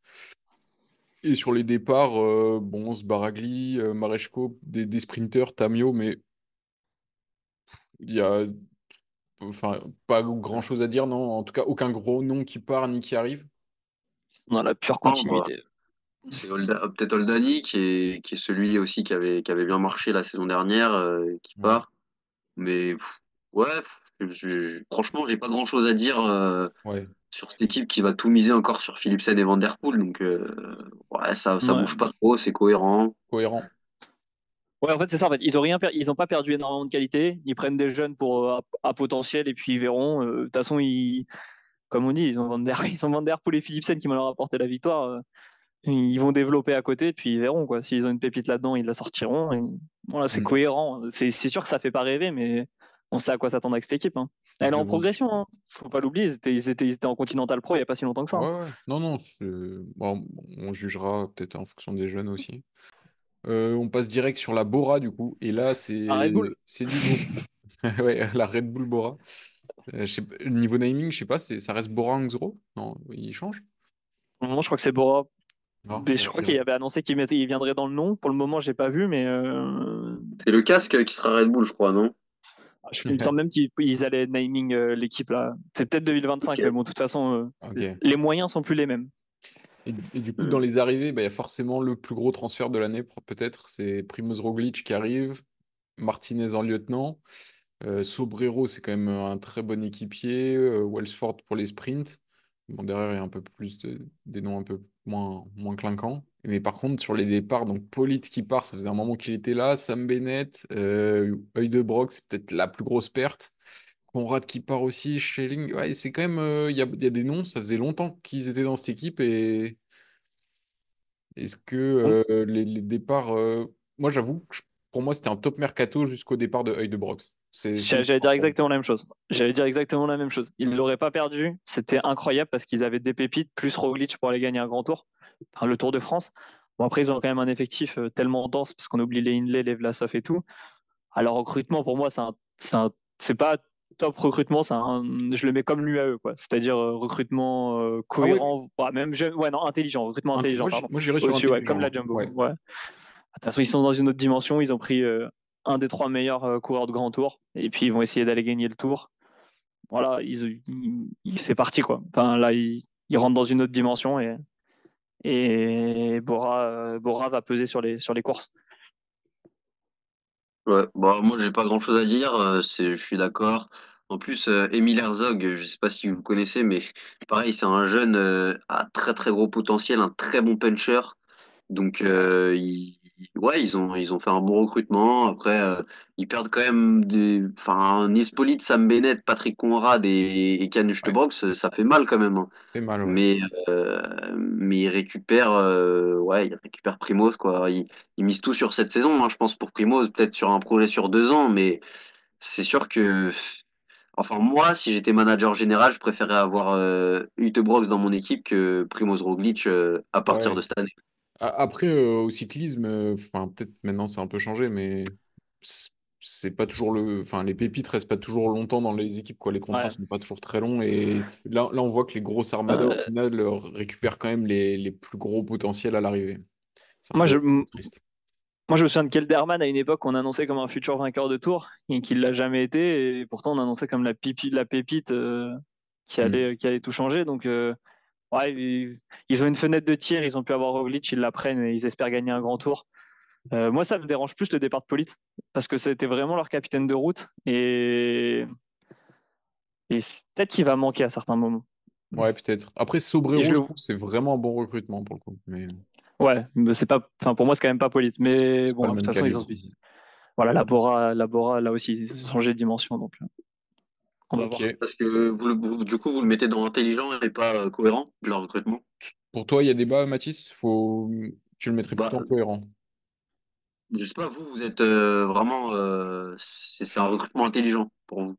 Speaker 3: Et sur les départs, euh, bon, Sbaragli, euh, Mareshko, des, des sprinters, Tamio, mais il y a enfin, pas grand-chose à dire, non. En tout cas, aucun gros nom qui part ni qui arrive.
Speaker 1: Dans la pure
Speaker 2: Non,
Speaker 1: continuité.
Speaker 2: C'est Olda- peut-être Oldani qui est, qui est celui aussi qui avait, qui avait bien marché la saison dernière, euh, qui
Speaker 3: Ouais.
Speaker 2: part. Mais pff, ouais, pff, je- franchement, j'ai pas grand-chose à dire euh,
Speaker 3: Ouais.
Speaker 2: sur cette équipe qui va tout miser encore sur Philipsen et Van Der Poel. Donc euh, ouais, ça, ça
Speaker 1: Ouais.
Speaker 2: bouge pas trop, c'est cohérent.
Speaker 3: Cohérent.
Speaker 1: Ouais, en fait, c'est ça. En fait. Ils ont rien, per- ils ont pas perdu énormément de qualité. Ils prennent des jeunes pour à, à potentiel et puis ils verront. Euh, De toute façon, ils, comme on dit, ils ont Van Der, ils ont Van Der Poel et Philipsen qui vont leur apporter la victoire. Euh, Ils vont développer à côté, puis ils verront quoi. S'ils ont une pépite là-dedans, ils la sortiront. Et voilà, c'est
Speaker 3: Mm.
Speaker 1: cohérent. C'est sûr que ça fait pas rêver, mais on sait à quoi s'attendre avec cette équipe. hein. Elle est en progression. Hein. Faut pas l'oublier. Ils étaient, ils étaient, ils étaient en Continental Pro il y a pas si longtemps que ça. hein.
Speaker 3: Ouais. Non, non, bon, on jugera peut-être en fonction des jeunes aussi. Euh, on passe direct sur la Bora, du coup. Et là, c'est du. Ouais, la Red Bull Bora. Euh, je sais pas- niveau naming, je sais pas, c'est- ça reste Bora Hansgrohe? Non, il change?
Speaker 1: Pour le moment, je crois que c'est Bora.
Speaker 3: Non,
Speaker 1: Mais je crois
Speaker 3: il
Speaker 1: qu'il avait annoncé qu'il il viendrait dans le nom. Pour le moment, j'ai pas vu, mais euh,
Speaker 2: C'est le casque qui sera Red Bull, je crois, non?
Speaker 1: je- il me semble même qu'ils ils allaient naming euh, l'équipe là. C'est peut-être 2025,
Speaker 2: Ok.
Speaker 1: mais bon, de toute façon, euh, les moyens sont plus les mêmes.
Speaker 3: Et, et du coup, dans les arrivées, bah, il y a forcément le plus gros transfert de l'année, peut-être. C'est Primoz Roglic qui arrive, Martinez en lieutenant. Euh, Sobrero, c'est quand même un très bon équipier. Euh, Wellsford pour les sprints. Bon, derrière, il y a un peu plus de, des noms un peu moins, moins clinquants. Mais par contre, sur les départs, donc Polite qui part, ça faisait un moment qu'il était là. Sam Bennett, euh, Œil de Brock, c'est peut-être la plus grosse perte. Conrad qui part aussi, Schelling. Ouais, c'est quand même. euh, Il y a, il y a des noms, ça faisait longtemps qu'ils étaient dans cette équipe. Et est-ce que euh, les, les départs. euh, Moi, j'avoue pour moi, c'était un top mercato jusqu'au départ de Œil de Brox.
Speaker 1: J'allais dire exactement la même chose. J'allais dire exactement la même chose. Ils l'auraient pas perdu. C'était incroyable parce qu'ils avaient des pépites plus Roglic pour aller gagner un grand tour, enfin, le Tour de France. Bon après ils ont quand même un effectif euh, tellement dense parce qu'on oublie les Hindley, les Vlasov et tout. Alors recrutement pour moi c'est pas top recrutement, c'est un- je le mets comme l'UAE quoi. C'est-à-dire euh, recrutement euh, cohérent, bah, même ouais non intelligent, recrutement
Speaker 3: Int-
Speaker 1: intelligent
Speaker 3: moi, j'irais sur
Speaker 1: ouais, comme la. Jumbo.
Speaker 3: Ouais.
Speaker 1: Ouais. De toute façon, ils sont dans une autre dimension. Ils ont pris euh, un des trois meilleurs euh, coureurs de grand tour. Et puis, ils vont essayer d'aller gagner le tour. voilà, ils, c'est parti quoi. Enfin, là, ils, ils rentrent dans une autre dimension et, et Bora, euh, va peser sur les, sur les courses.
Speaker 2: Ouais, bah, moi, j'ai pas grand-chose à dire. euh, je suis d'accord. En plus, Emile Herzog, je sais pas si vous connaissez, mais pareil, c'est un jeune à très très gros potentiel, un très bon puncher. Donc, ils, ouais, ils ont, ils ont fait un bon recrutement. Après, euh, ils perdent quand même des, enfin, Nespolite, Sam Bennett, Patrick Conrad et, et
Speaker 3: Ouais,
Speaker 2: Brox, ça fait mal quand même. hein.
Speaker 3: mal, ouais.
Speaker 2: Mais, euh, mais ils récupèrent, euh, ouais, ils récupèrent Primoz, quoi. Ils, ils misent tout sur cette saison, hein, je pense, pour Primoz, peut-être sur un projet sur deux ans, mais c'est sûr que, enfin, moi, si j'étais manager général, je préférerais avoir euh, Ute Brox dans mon équipe que Primoz Roglic euh, à partir de cette année.
Speaker 3: Après, euh, au cyclisme, euh, enfin, peut-être maintenant c'est un peu changé, mais c'est pas toujours le. Enfin, les pépites restent pas toujours longtemps dans les équipes, quoi. Les contrats
Speaker 1: Ouais.
Speaker 3: sont pas toujours très longs. Et là, là on voit que les grosses armadas, au
Speaker 1: Euh,
Speaker 3: final, récupèrent quand même les, les plus gros potentiels à l'arrivée.
Speaker 1: Moi, je,
Speaker 3: triste.
Speaker 1: moi, je me souviens de Kelderman à une époque qu'on annonçait comme un futur vainqueur de Tour et qu'il l'a jamais été. Et pourtant, on annonçait comme la, pipi, la pépite euh, qui,
Speaker 3: Mm.
Speaker 1: allait, qui allait tout changer. Donc, euh, ouais, ils, ils ont une fenêtre de tir, ils ont pu avoir Roglic, ils la prennent et ils espèrent gagner un grand tour. Euh, moi, ça me dérange plus le départ de Polite parce que c'était vraiment leur capitaine de route et, peut-être qu'il va manquer à certains moments.
Speaker 3: Ouais, peut-être. Après, Sobrero,
Speaker 1: je le,
Speaker 3: c'est vraiment un bon recrutement pour le coup. Mais
Speaker 1: ouais, mais c'est pas, enfin pour moi, c'est quand même pas Polite. Mais bon, de toute façon, ils ont, voilà, la Bora, la Bora, là aussi, ils ont changé de dimension, donc euh, on va
Speaker 3: Ok.
Speaker 1: voir.
Speaker 2: Parce que vous, le- du coup, vous le mettez dans intelligent et pas euh, cohérent, leur recrutement.
Speaker 3: Pour toi, il y a débat, Mathis? Faut... Tu le mettrais
Speaker 2: Bah,
Speaker 3: plutôt en cohérent.
Speaker 2: je sais pas, vous, vous êtes euh, vraiment, euh, c'est un recrutement intelligent pour vous.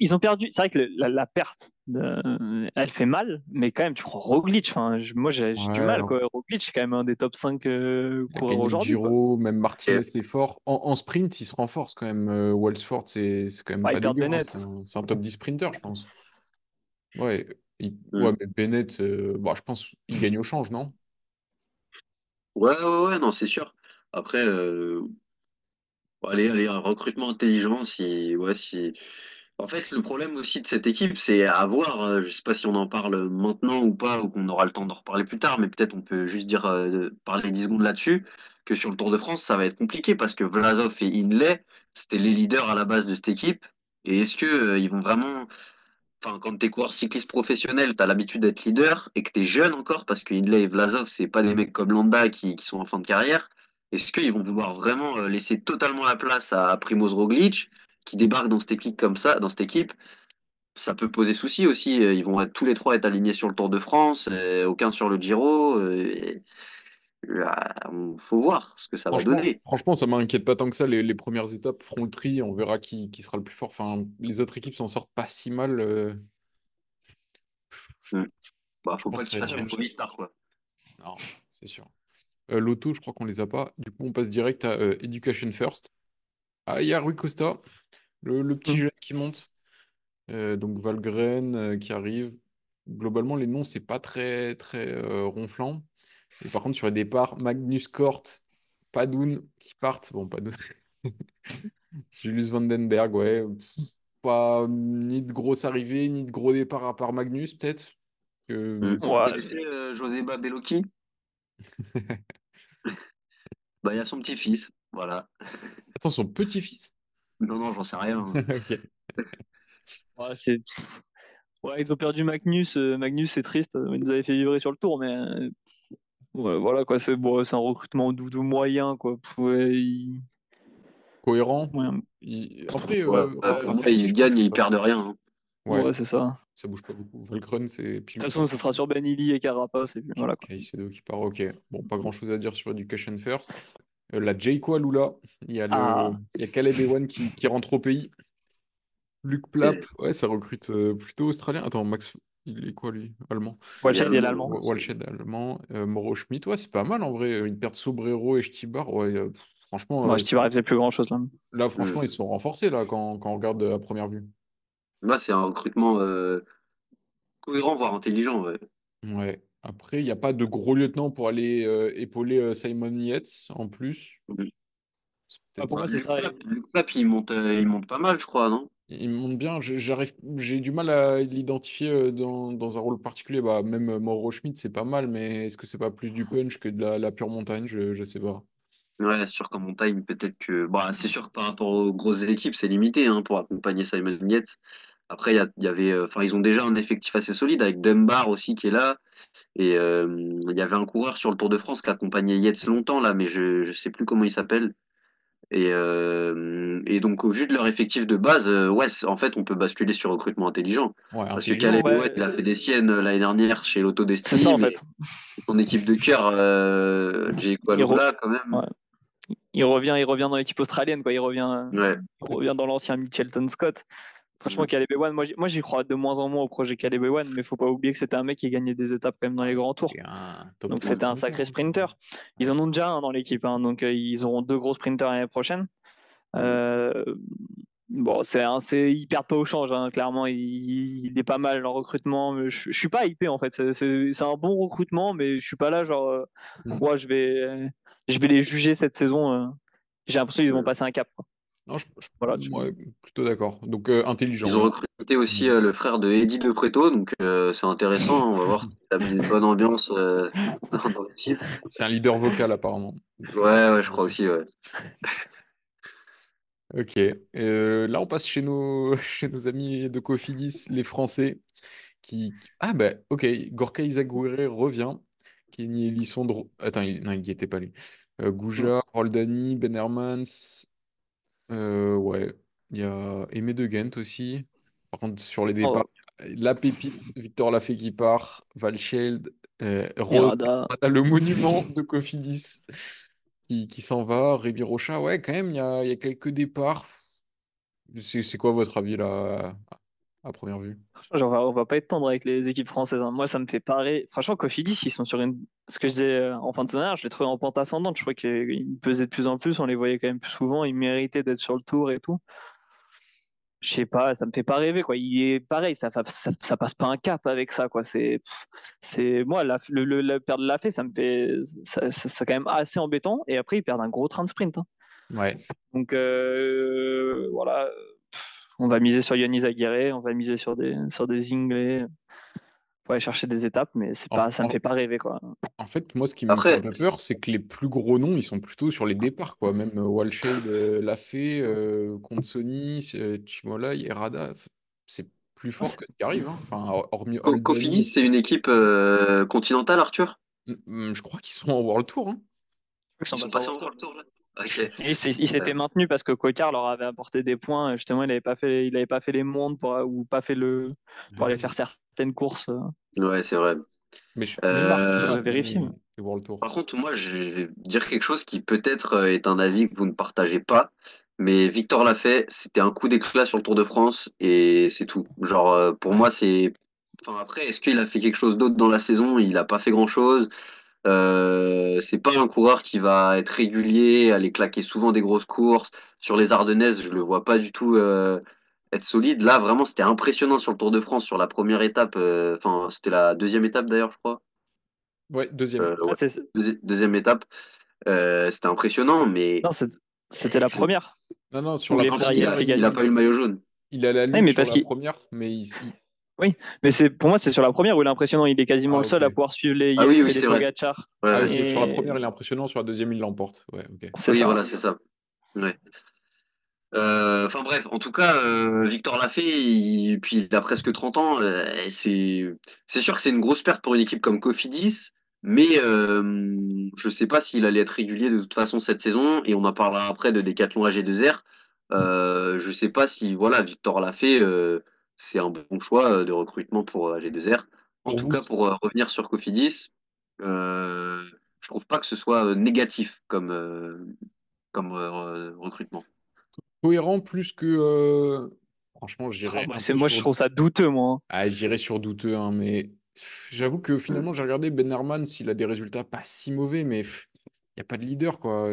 Speaker 1: Ils ont perdu. C'est vrai que le- la, la perte, de- elle fait mal, mais quand même, tu prends Roglic. Enfin, je- moi, j'ai du mal. Quoi. Roglic, c'est quand même un des top 5 euh, coureurs aujourd'hui. quoi.
Speaker 3: Giro, même Martinez c'est fort. En, en sprint, il se renforce quand même. Euh, Walsford, c'est c'est quand même
Speaker 1: Ouais,
Speaker 3: pas
Speaker 1: ils perdent
Speaker 3: dégueu. hein.
Speaker 1: Bennett.
Speaker 3: C'est un, top 10 sprinter, je pense. Ouais, il-
Speaker 2: Hmm.
Speaker 3: ouais mais Bennett, euh, bah, je pense qu'il gagne au change, non?
Speaker 2: ouais, ouais, ouais, non, c'est sûr. Après, euh, allez, allez, un recrutement intelligent, si, ouais, si. En fait, le problème aussi de cette équipe, c'est à voir. euh, Je sais pas si on en parle maintenant ou pas, ou qu'on aura le temps d'en reparler plus tard, mais peut-être on peut juste dire, euh, parler 10 secondes là-dessus, que sur le Tour de France, ça va être compliqué parce que Vlasov et Hindley, c'était les leaders à la base de cette équipe. Et est-ce que, euh, ils vont vraiment. Enfin, quand t'es coureur cycliste professionnel, t'as l'habitude d'être leader et que t'es jeune encore, parce que Hindley et Vlasov, c'est pas des mecs comme Landa qui, qui sont en fin de carrière. Est-ce qu'ils vont vouloir vraiment euh, laisser totalement la place à Primoz Roglic, qui débarque dans cette équipe comme ça, dans cette équipe? Ça peut poser souci aussi. Euh, Ils vont être, tous les trois être alignés sur le Tour de France, euh, aucun sur le Giro. euh, et, là, faut voir ce que ça va donner.
Speaker 3: franchement, ça m'inquiète pas tant que ça. Les, les premières étapes feront le tri, on verra qui, qui sera le plus fort. Enfin, les autres équipes s'en sortent pas si mal. euh,
Speaker 2: Hmm. Bah,
Speaker 3: Je
Speaker 2: faut pas que
Speaker 3: ça
Speaker 2: une Movistar, quoi.
Speaker 3: Non, c'est sûr. Euh, L'auto, je crois qu'on les a pas. Du coup, on passe direct à euh, Education First. Ah, il y a Rui Costa, le, le petit
Speaker 1: Mm.
Speaker 3: jeune qui monte. Euh, donc Valgren euh, qui arrive. Globalement, les noms, c'est pas très, très euh, ronflant. Et par contre, sur les départs, Magnus Cort, Padoun qui partent. Bon, Padoun. Julius Vandenberg, ouais. Pas ni de grosse arrivée, ni de gros départ à part Magnus, peut-être. Que-.
Speaker 2: Vous
Speaker 1: Ouais,
Speaker 2: connaissez euh, Joseba Bellocchi? Bah, il y a son petit-fils. Voilà.
Speaker 3: Attends, son petit-fils?
Speaker 2: Non, non, j'en sais rien. hein.
Speaker 3: Ok.
Speaker 1: ouais, c'est... ouais, ils ont perdu Magnus. euh, Magnus, c'est triste. euh, Ils nous avaient fait vibrer sur le tour, mais euh, ouais, voilà, quoi. C'est bon, c'est un recrutement doudou moyen, quoi. Ouais, il-
Speaker 3: Cohérent.
Speaker 1: ouais,
Speaker 3: Il- Après,
Speaker 2: Ouais,
Speaker 3: euh, faire, je
Speaker 2: ils gagnent et
Speaker 3: c'est
Speaker 2: ils perdent rien. hein.
Speaker 3: Ouais,
Speaker 1: ouais, c'est ça.
Speaker 3: ça bouge pas beaucoup. Valgren, c'est
Speaker 1: De toute façon, ce sera sur Benili et Carapace. Et puis voilà, quoi.
Speaker 3: Caicedo qui part, ok. Bon, pas grand-chose à dire sur Education First. Euh, la Jayco Alula, il y a, le...
Speaker 1: Ah,
Speaker 3: il y a Caleb Ewan qui, qui rentre au pays. Luc Plapp, ouais, ça recrute euh, plutôt australien. Attends, Max, il est quoi lui? Allemand.
Speaker 1: Walshed, il est
Speaker 2: allemand,
Speaker 3: Walshed allemand. Euh, Mauro Schmidt, ouais, c'est pas mal en vrai. Ils perdent Sobrero et Stibar. Ouais, euh, franchement,
Speaker 1: Moi, je t'y faisait plus grand chose là.
Speaker 3: là, franchement, ils sont renforcés là quand, quand on regarde à première vue.
Speaker 2: Là, c'est un recrutement euh, cohérent, voire intelligent. ouais.
Speaker 3: Ouais. Après, il n'y a pas de gros lieutenant pour aller euh, épauler euh, Simon Yates en plus. C'est
Speaker 1: Ah, pour moi, c'est ça.
Speaker 2: Il monte, euh, il monte pas mal, je crois, non?
Speaker 3: Il monte bien. J'arrive, j'ai du mal à l'identifier dans, dans un rôle particulier. Bah, même Mauro Schmidt, c'est pas mal, mais est-ce que c'est pas plus du punch que de la, la pure montagne? Je, je sais pas.
Speaker 2: Ouais, c'est sûr qu'en montagne, peut-être que. Bah, c'est sûr que par rapport aux grosses équipes, c'est limité hein, pour accompagner Simon Yates. Après, il y, a- il y avait. euh, Enfin, ils ont déjà un effectif assez solide avec Dunbar aussi qui est là. Et euh, il y avait un coureur sur le Tour de France qui accompagnait Yates longtemps là, mais je je sais plus comment il s'appelle. Et, euh, et donc, au vu de leur effectif de base, euh, ouais, en fait, on peut basculer sur recrutement intelligent.
Speaker 3: Ouais,
Speaker 2: Parce que. Caleb
Speaker 1: Ouais.
Speaker 2: Il a fait des siennes l'année dernière chez Lotto
Speaker 1: C'est ça en fait.
Speaker 2: son équipe de cœur, euh, Jay
Speaker 1: re-
Speaker 2: Qualula, quand même.
Speaker 1: ouais. il revient, il revient dans l'équipe australienne, quoi. Il revient,
Speaker 2: Ouais.
Speaker 1: il revient dans l'ancien Mitchelton Scott. Franchement,
Speaker 2: Mhm.
Speaker 1: Caleb Ewan, moi, j'y- moi j'y crois de moins en moins au projet Caleb Ewan, mais faut pas oublier que c'était un mec qui gagnait des étapes quand même dans les grands tours. Donc
Speaker 3: 3
Speaker 1: c'était un sacré sprinter. Ils en ont déjà un dans l'équipe, hein, donc euh, ils auront deux gros sprinters l'année prochaine. Euh, bon, c'est c'est ils perdent pas au change, hein, clairement. Il, il est pas mal en recrutement. Je, je suis pas hypé en fait. C'est- C'est c'est un bon recrutement, mais je suis pas là genre, euh,
Speaker 3: Mhm.
Speaker 1: ouais, je vais, je vais les juger cette saison. J'ai l'impression qu'ils vont passer un cap. quoi.
Speaker 3: Non, je, je-
Speaker 1: Voilà, tu-
Speaker 3: ouais, plutôt d'accord. Donc, euh, intelligent.
Speaker 2: Ils ont recruté aussi euh, le frère de Eddie De Preto, donc euh, c'est intéressant. On va voir si ça met une bonne ambiance euh, dans, dans l'équipe.
Speaker 3: C'est un leader vocal, apparemment.
Speaker 2: Ouais, ouais, je crois aussi, ouais.
Speaker 3: Ok. Euh, là, on passe chez nos, chez nos amis de Cofidis, les Français, qui... Ah, bah, ok. Gorka Izagirre revient. Kenny Elissondro... Attends, il... non, il n'y était pas, lui. Euh, Gouja, Roldani, Ben Hermans. Euh, ouais. Il y a Aimé de Ghent aussi. Par contre, sur les départs, la pépite, Victor Lafay qui part, Valcheld, euh, Rose, le monument de Cofidis qui, qui s'en va, Rémi Rocha, ouais, quand même, il y a, y a quelques départs. C'est quoi votre avis là, à, première vue?
Speaker 1: Genre, on va, on va pas être tendre avec les équipes françaises. hein. Moi, ça me fait pareil. Franchement, Cofidis, ils sont sur une. Ce que je disais euh, en fin de semaine, je les trouvais en pente ascendante. Je crois qu'ils pesaient de plus en plus. On les voyait quand même plus souvent. Ils méritaient d'être sur le tour et tout. Je sais pas, ça me fait pas rêver quoi. Il est pareil, ça, fa- ça, ça passe pas un cap avec ça quoi. C'est, c'est moi la, le, le, la perdre la fait, ça me fait, ça, ça- c'est quand même assez embêtant. Et après ils perdent un gros train de sprint. hein.
Speaker 3: Ouais.
Speaker 1: Donc euh, voilà, on va miser sur Yonis Aguirre, on va miser sur des sur des Inglés pour aller chercher des étapes, mais c'est
Speaker 3: En-
Speaker 1: pas, ça me fait pas rêver quoi.
Speaker 3: En fait, moi, ce qui me fait un peu peur, c'est que les plus gros noms, ils sont plutôt sur les départs, quoi. Même euh, Walshade euh, l'a fait, euh, Consoni, euh, Chimolai, Errada, f- c'est plus fort
Speaker 1: c'est-
Speaker 3: que ce qui arrive, hein. Enfin, hormis
Speaker 2: Cofidis, c'est une équipe euh, continentale, Arthur?
Speaker 3: m- m- je crois qu'ils sont en World Tour, hein.
Speaker 1: Ils sont
Speaker 2: Ils sont
Speaker 1: passés
Speaker 2: en
Speaker 1: World
Speaker 2: World Tour, là?
Speaker 1: Et il s'était maintenu parce que Cocard leur avait apporté des points. Justement, il n'avait pas fait, il avait pas fait les mondes pour, ou pas fait le pour aller faire certaines courses. euh.
Speaker 2: Ouais, c'est vrai.
Speaker 3: Mais je,
Speaker 2: Euh,
Speaker 1: vérifier.
Speaker 2: Par contre, moi, je vais dire quelque chose qui peut-être euh, est un avis que vous ne partagez pas, mais Victor l'a fait, c'était un coup d'éclat sur le Tour de France et c'est tout. Genre, euh, pour moi, c'est. Enfin, après, est-ce qu'il a fait quelque chose d'autre dans la saison? Il n'a pas fait grand-chose. Euh, c'est pas un coureur qui va être régulier, aller claquer souvent des grosses courses. Sur les Ardennaises, je le vois pas du tout euh, être solide. Là, vraiment, c'était impressionnant sur le Tour de France, sur la première étape. euh, Enfin, c'était la deuxième étape d'ailleurs, je crois.
Speaker 3: Ouais, deuxième.
Speaker 2: Euh,
Speaker 1: Ah,
Speaker 2: ouais,
Speaker 1: c'est-
Speaker 2: deuxi- deuxième étape. Euh, c'était impressionnant, mais
Speaker 1: non, c'était la première.
Speaker 3: Non, non, sur la première,
Speaker 2: il a,
Speaker 1: Yates,
Speaker 3: il,
Speaker 1: ils
Speaker 2: il a
Speaker 1: gagnent.
Speaker 2: pas eu le maillot jaune.
Speaker 3: il a la
Speaker 1: mais
Speaker 3: sur
Speaker 1: parce
Speaker 3: la
Speaker 1: qu'il-
Speaker 3: première, mais il, il-
Speaker 1: Mais c'est pour moi, c'est sur la première où il est impressionnant. Il est quasiment
Speaker 3: Ah,
Speaker 1: le seul à pouvoir suivre les
Speaker 2: Ah
Speaker 1: Yates
Speaker 2: oui,
Speaker 1: et
Speaker 2: oui,
Speaker 1: les. Pogacar.
Speaker 2: Ouais,
Speaker 3: Ah, sur la première, il est impressionnant, sur la deuxième, il l'emporte. Ouais.
Speaker 1: C'est
Speaker 2: Oui,
Speaker 1: ça.
Speaker 2: voilà, c'est ça. Ouais. Euh, Enfin bref, en tout cas, euh, Victor l'a fait, il- puis il a presque 30 ans. euh, c'est c'est sûr que c'est une grosse perte pour une équipe comme Cofidis, mais euh, je sais pas s'il allait être régulier de toute façon cette saison, et on en parlera après de Decathlon AG2R. Euh, je sais pas si voilà, Victor l'a fait, euh, c'est un bon choix euh, de recrutement pour euh, AG2R. En
Speaker 3: Pour
Speaker 2: tout
Speaker 3: vous,
Speaker 2: cas, pour euh, revenir sur Cofidis, euh, je trouve pas que ce soit négatif comme, euh, comme euh, recrutement.
Speaker 3: cohérent plus que. euh, Franchement,
Speaker 1: Ah,
Speaker 3: j'irais
Speaker 1: c'est
Speaker 3: peu
Speaker 1: moi, je
Speaker 3: sur.
Speaker 1: trouve ça douteux, moi. hein.
Speaker 3: Ah, j'irais sur douteux, hein, mais j'avoue que finalement, j'ai regardé Ben Herman, s'il a des résultats pas si mauvais, mais il n'y a pas de leader, quoi.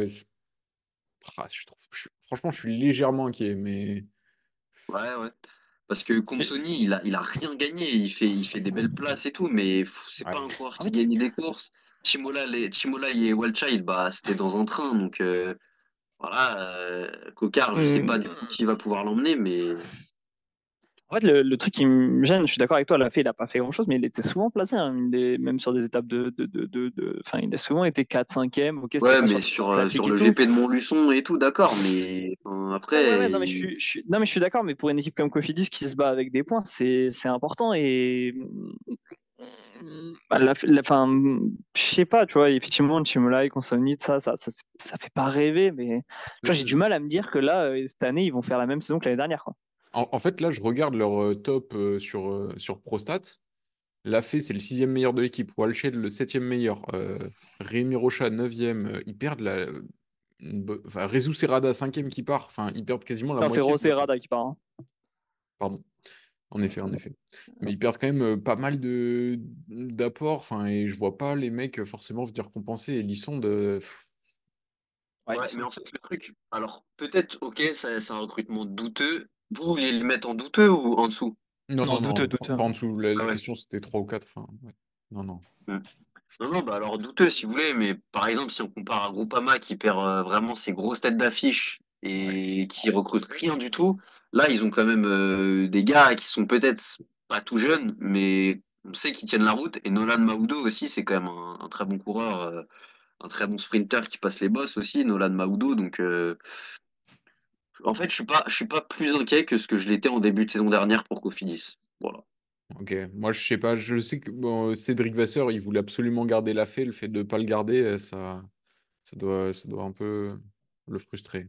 Speaker 3: Ah, je trouve, je- franchement, je suis légèrement inquiet, mais
Speaker 2: Ouais, ouais. Parce que Compsoni, il a, il a rien gagné. Il fait, il fait des belles places et tout, mais c'est
Speaker 3: Ouais.
Speaker 2: pas un coureur
Speaker 1: En
Speaker 2: qui
Speaker 1: fait,
Speaker 2: gagne des courses. Les, Chimola et Wildchild, bah, c'était dans un train. Donc, euh, voilà. Euh, Cocard, je sais
Speaker 1: Hum.
Speaker 2: pas du tout qui va pouvoir l'emmener, mais
Speaker 1: En fait, le, le truc qui me gêne, je suis d'accord avec toi, Lafay, il n'a pas fait grand-chose, mais il était souvent placé, hein, des- même sur des étapes de. de, il a souvent été 4 5e. Ok, c'était
Speaker 2: Ouais, mais
Speaker 1: sur
Speaker 2: sur, euh, le
Speaker 1: tout.
Speaker 2: GP de Montluçon et tout, d'accord, mais
Speaker 1: ouais,
Speaker 2: après,
Speaker 1: ouais, non, mais je suis, je suis- non, mais je suis d'accord, mais pour une équipe comme Cofidis qui se bat avec des points, c'est important et. Bah, la, la- je sais pas, tu vois, effectivement, Chimolai, Consonite, ça, ça, ça, ça fait pas rêver, mais j'ai du mal à me dire que là, euh, cette année, ils vont faire la même saison que l'année dernière, quoi.
Speaker 3: En, en fait, là, je regarde leur euh, top euh, sur, euh, sur Prostat. Lafay, c'est le sixième meilleur de l'équipe. Walshed, le septième meilleur. Euh, Rémi Rocha, neuvième. Euh, Ils perdent la. Enfin, Rezou Serrada, cinquième qui part. Enfin, ils perdent quasiment la
Speaker 1: Non, c'est
Speaker 3: moitié.
Speaker 1: Rosé
Speaker 3: de-
Speaker 1: Rada qui part. hein.
Speaker 3: Pardon. En effet, en effet. Mais ils perdent quand même pas mal de d'apports. Enfin, et je vois pas les mecs forcément venir compenser. Et Lisson de.
Speaker 1: Ouais,
Speaker 2: Ouais, mais en fait, le truc, alors peut-être, ok, ça- c'est un recrutement douteux. Vous voulez le mettre en douteux ou en dessous?
Speaker 3: Non,
Speaker 1: Non, douteux.
Speaker 3: Pas en dessous. La, la
Speaker 2: Ah ouais.
Speaker 3: question, c'était 3 ou 4. Enfin, ouais. Non, non.
Speaker 2: Non, non, bah alors douteux si vous voulez, mais par exemple, si on compare à Groupama qui perd euh, vraiment ses grosses têtes d'affiche et qui recrute rien du tout, là, ils ont quand même euh, des gars qui sont peut-être pas tout jeunes, mais on sait qu'ils tiennent la route. Et Nolan Mahoudo aussi, c'est quand même un, un très bon coureur, euh, un très bon sprinter qui passe les bosses aussi, Nolan Mahoudo. Donc, euh, en fait, je suis pas, je suis pas plus inquiet que ce que je l'étais en début de saison dernière pour Cofidis. Voilà.
Speaker 3: Ok, moi je sais pas, je sais que Cédric Vasseur, il voulait absolument garder la fée, le fait de ne pas le garder, euh, ça, ça doit, ça doit un peu le frustrer.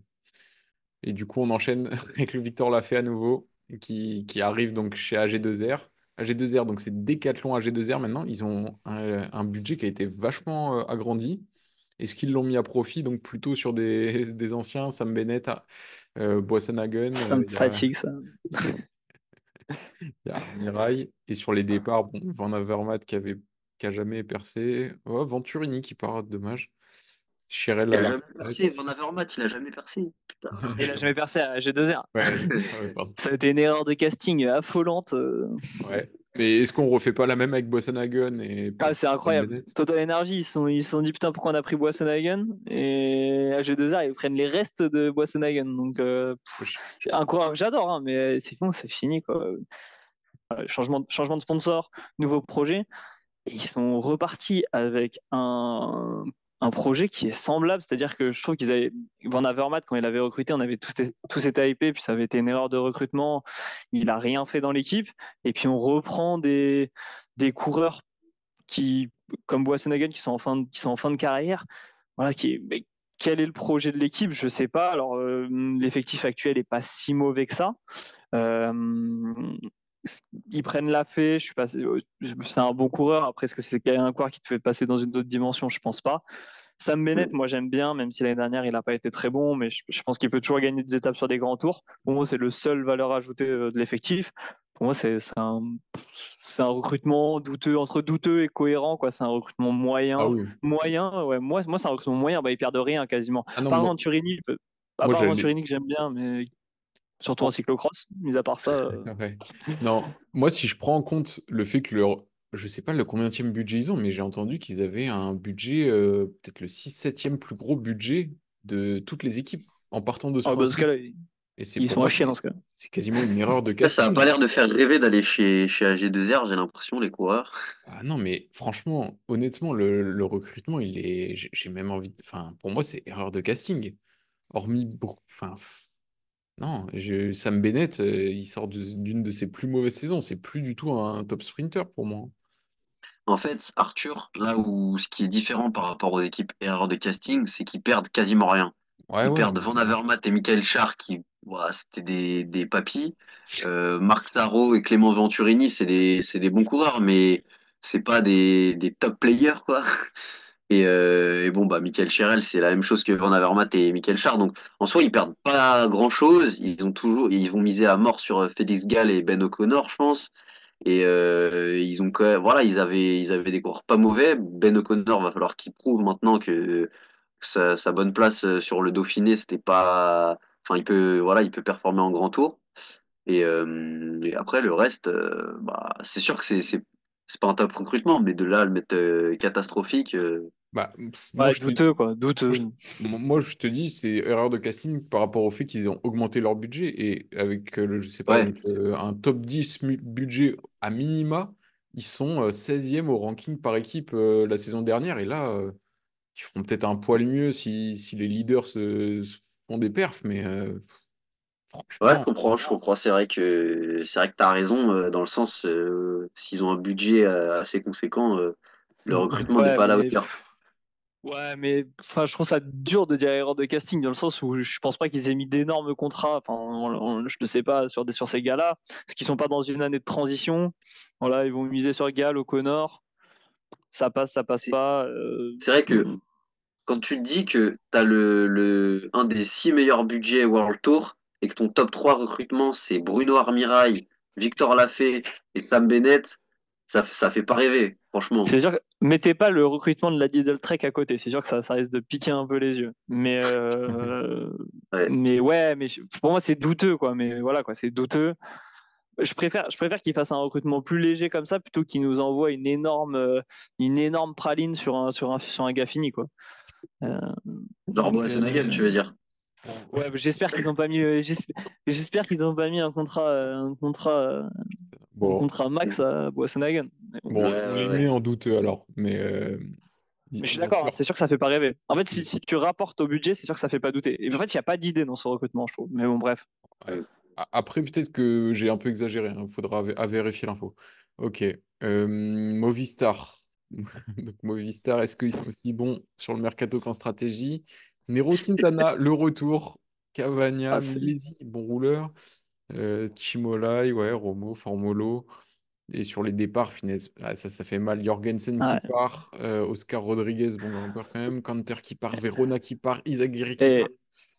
Speaker 3: Et du coup, on enchaîne avec le Victor Lafay à nouveau, qui, arrive donc chez AG2R. AG2R, donc c'est Decathlon AG2R maintenant, ils ont un, budget qui a été vachement euh, agrandi. Est-ce qu'ils l'ont mis à profit, donc plutôt sur des, des anciens, Sam Bennett, euh, Boissonhagen,
Speaker 1: Ça
Speaker 3: euh,
Speaker 1: me
Speaker 3: a-
Speaker 1: fatigue, ça.
Speaker 3: il y a Mirail. Et sur les départs, bon, Van Avermaet qui avait qui a jamais percé. Oh, Venturini qui part, dommage. Chirel
Speaker 2: Il a jamais percé, Van Avermaet, il a jamais percé. Putain.
Speaker 1: Il a jamais percé à G2R.
Speaker 3: Ouais, c'est ça.
Speaker 1: Ça a été une erreur de casting affolante. euh.
Speaker 3: Ouais. Mais est-ce qu'on refait pas la même avec Boissonhagen et
Speaker 1: Ah, c'est incroyable. Total Energy, ils se sont, ils sont dit putain pourquoi on a pris Boissonhagen et à G2R ils prennent les restes de Boissonhagen. Donc euh, que j'adore, hein, mais c'est bon, c'est fini quoi. Euh, Changement, de- changement de sponsor, nouveau projet. Et ils sont repartis avec un, un projet qui est semblable, c'est-à-dire que je trouve qu'ils avaient Van Avermaet quand il avait recruté, on avait tous, tous été hypés, puis ça avait été une erreur de recrutement. Il a rien fait dans l'équipe, et puis on reprend des, des coureurs qui, comme Boissonhagen, qui sont en fin de, qui sont en fin de carrière. Voilà, qui, quel est le projet de l'équipe? Je sais pas. Alors euh, l'effectif actuel est pas si mauvais que ça. Euh, ils prennent la fée. Je suis pas, c'est un bon coureur. Après, est-ce que c'est un coureur qui te fait passer dans une autre dimension? Je pense pas. Sam Bennett, moi j'aime bien, même si l'année dernière il n'a pas été très bon, mais je, je pense qu'il peut toujours gagner des étapes sur des grands tours. Pour moi, c'est le seul valeur ajoutée euh, de l'effectif. Pour moi, c'est un, recrutement douteux, entre douteux et cohérent. C'est un recrutement moyen.
Speaker 3: Ah oui.
Speaker 1: Moyen, ouais. Moi, moi c'est un recrutement moyen. Bah, ils perdent rien quasiment.
Speaker 3: Ah non,
Speaker 1: part
Speaker 3: moi-
Speaker 1: Venturini, à part Venturini que j'aime bien, mais surtout en cyclocross. Mis à part ça, euh,
Speaker 3: Ouais. Non, moi, si je prends en compte le fait que leur. Je sais pas le combienième budget ils ont, mais j'ai entendu qu'ils avaient un budget, euh, peut-être le 6-7e plus gros budget de toutes les équipes en partant de ce
Speaker 1: ah, bah, ce cas-là,
Speaker 3: Et
Speaker 1: ils sont
Speaker 3: moi,
Speaker 1: à chier dans ce cas.
Speaker 3: C'est quasiment une erreur de
Speaker 2: Là, ça a
Speaker 3: casting.
Speaker 2: pas l'air de faire rêver d'aller chez, chez AG2R, j'ai l'impression, les coureurs.
Speaker 3: Ah non, mais franchement, honnêtement, le, le recrutement, il est. J'ai même envie de. Enfin, pour moi, c'est erreur de casting. Hormis. beaucoup- Enfin. Non, je... Sam Bennett, euh, il sort d'une de ses plus mauvaises saisons. C'est plus du tout un top sprinter pour moi.
Speaker 2: En fait, Arthur, là où ce qui est différent par rapport aux équipes erreurs de casting, c'est qu'ils perdent quasiment rien.
Speaker 3: Ouais,
Speaker 2: Ils
Speaker 3: ouais.
Speaker 2: perdent Van Avermaet et Michael Char, qui, voilà, c'était des, des papis. Euh, Marc Sarro et Clément Venturini, c'est des, des bons coureurs, mais c'est pas des, des top players, quoi. Et, euh, et bon, bah, Michael Cherel, c'est la même chose que Van Avermaet et Michael Char. Donc, en soi, ils perdent pas grand-chose. Ils ont toujours, ils vont miser à mort sur euh, Félix Gall et Ben O'Connor, je pense. Et euh, ils ont voilà, ils avaient, ils avaient des coureurs pas mauvais. Ben O'Connor, va falloir qu'il prouve maintenant que sa, bonne place sur le Dauphiné, c'était pas, enfin, il peut, voilà, il peut performer en grand tour. Et, et après, le reste, bah, c'est sûr que c'est, c'est, pas un top recrutement, mais de là à le mettre euh, catastrophique. euh,
Speaker 3: Bah, pff, moi,
Speaker 1: Ouais,
Speaker 3: je te,
Speaker 1: douteux, quoi. Douteux.
Speaker 3: moi, je- moi, je te dis, c'est erreur de casting par rapport au fait qu'ils ont augmenté leur budget. Et avec, euh, le, je sais pas,
Speaker 2: Ouais,
Speaker 3: donc, euh, un top 10 mu- budget à minima, ils sont euh, 16e au ranking par équipe euh, la saison dernière. Et là, euh, ils feront peut-être un poil mieux si, si les leaders se, se font des perfs. Mais euh,
Speaker 2: ouais, je comprends, je comprends. C'est vrai que c'est vrai que t'as raison euh, dans le sens euh, s'ils ont un budget euh, assez conséquent, euh, le recrutement n'est
Speaker 1: Ouais,
Speaker 2: pas à la
Speaker 1: mais
Speaker 2: hauteur.
Speaker 1: ouais, mais enfin, je trouve ça dur de dire erreur de casting dans le sens où je pense pas qu'ils aient mis d'énormes contrats. Enfin, on- on- je ne sais pas sur des sur ces gars-là, parce qu'ils sont pas dans une année de transition. Voilà, ils vont miser sur Gall, O'Connor. Ça passe, ça passe
Speaker 2: C'est
Speaker 1: pas. euh,
Speaker 2: c'est vrai que quand tu te dis que tu as le, le, un des six meilleurs budgets World Tour et que ton top 3 recrutement, c'est Bruno Armirail, Victor Lafay et Sam Bennett, ça, ça fait pas rêver, franchement.
Speaker 1: C'est sûr que mettez pas le recrutement de la Diddle Trek à côté. C'est sûr que ça, ça risque de piquer un peu les yeux. Mais, euh,
Speaker 2: Ouais.
Speaker 1: mais ouais, mais pour moi c'est douteux quoi. Mais voilà quoi, c'est douteux. Je préfère, je préfère qu'ils fassent un recrutement plus léger comme ça plutôt qu'ils nous envoient une énorme, euh, une énorme praline sur un, sur un, sur un gars fini quoi. Euh,
Speaker 2: Genre
Speaker 1: donc,
Speaker 2: Boasson
Speaker 1: euh,
Speaker 2: tu veux dire.
Speaker 1: Ouais, j'espère qu'ils ont pas mis, euh, j'espère, qu'ils ont pas mis un contrat, euh, un contrat, euh, un contrat max à Boasson-Hagen.
Speaker 3: bon,
Speaker 2: Ouais,
Speaker 3: on les
Speaker 2: ouais.
Speaker 3: met en douteux alors. Mais, euh,
Speaker 1: je suis d'accord, hein, c'est sûr que ça fait pas rêver. En fait, si, si tu rapportes au budget, c'est sûr que ça fait pas douter. Et en fait, il n'y a pas d'idée dans ce recrutement, je trouve. Mais bon, bref.
Speaker 3: Après, peut-être que j'ai un peu exagéré. Il faudra vé- à vérifier l'info. Ok. Euh, Movistar. Donc, Movistar, est-ce qu'ils sont aussi bons sur le mercato qu'en stratégie? Nero Quintana, le retour. Cavagna,
Speaker 1: Ah,
Speaker 3: Milesi, bon rouleur. Euh, Chimolai, ouais, Romo, Formolo. Et sur les départs, finesse, ah, ça, ça fait mal. Jorgensen
Speaker 1: Ouais.
Speaker 3: qui part, euh, Oscar Rodriguez, bon, grimpeur quand même. Canter qui part, Verona qui part, Isagiri qui
Speaker 1: Et,
Speaker 3: part.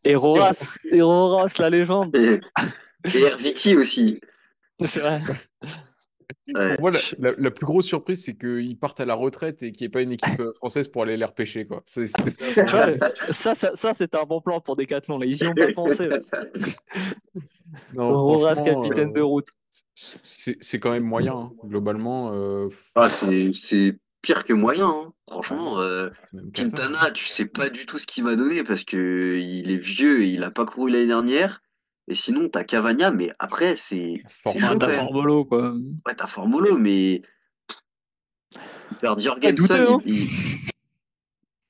Speaker 1: et Roras, et Roras, la légende.
Speaker 2: Et, et Herviti aussi.
Speaker 1: C'est vrai.
Speaker 2: Ouais.
Speaker 3: Pour moi, la, la- la plus grosse surprise, c'est qu'ils partent à la retraite et qu'il n'y ait pas une équipe euh, française pour aller les repêcher, quoi. C'est c'est ça.
Speaker 1: Ça, ça, ça c'était un bon plan pour Decathlon. Là. Ils y ont pas pensé.
Speaker 3: Non,
Speaker 1: Roras, capitaine
Speaker 3: euh,
Speaker 1: de route.
Speaker 3: c'est c'est quand même moyen, hein. Globalement. euh,
Speaker 2: Ah, c'est c'est pire que moyen, hein.
Speaker 3: ah,
Speaker 2: Franchement,
Speaker 3: c'est
Speaker 2: euh,
Speaker 3: c'est hein.
Speaker 2: Quintana, tu sais pas du tout ce qu'il va donner parce que il est vieux et il a pas couru l'année dernière. Et sinon, t'as Cavagna, mais après, c'est
Speaker 1: T'as
Speaker 2: quand même.
Speaker 1: Formolo, quoi.
Speaker 2: Ouais, t'as Formolo, mais
Speaker 1: Ouais,
Speaker 2: Jorgensen,
Speaker 1: douteux, hein.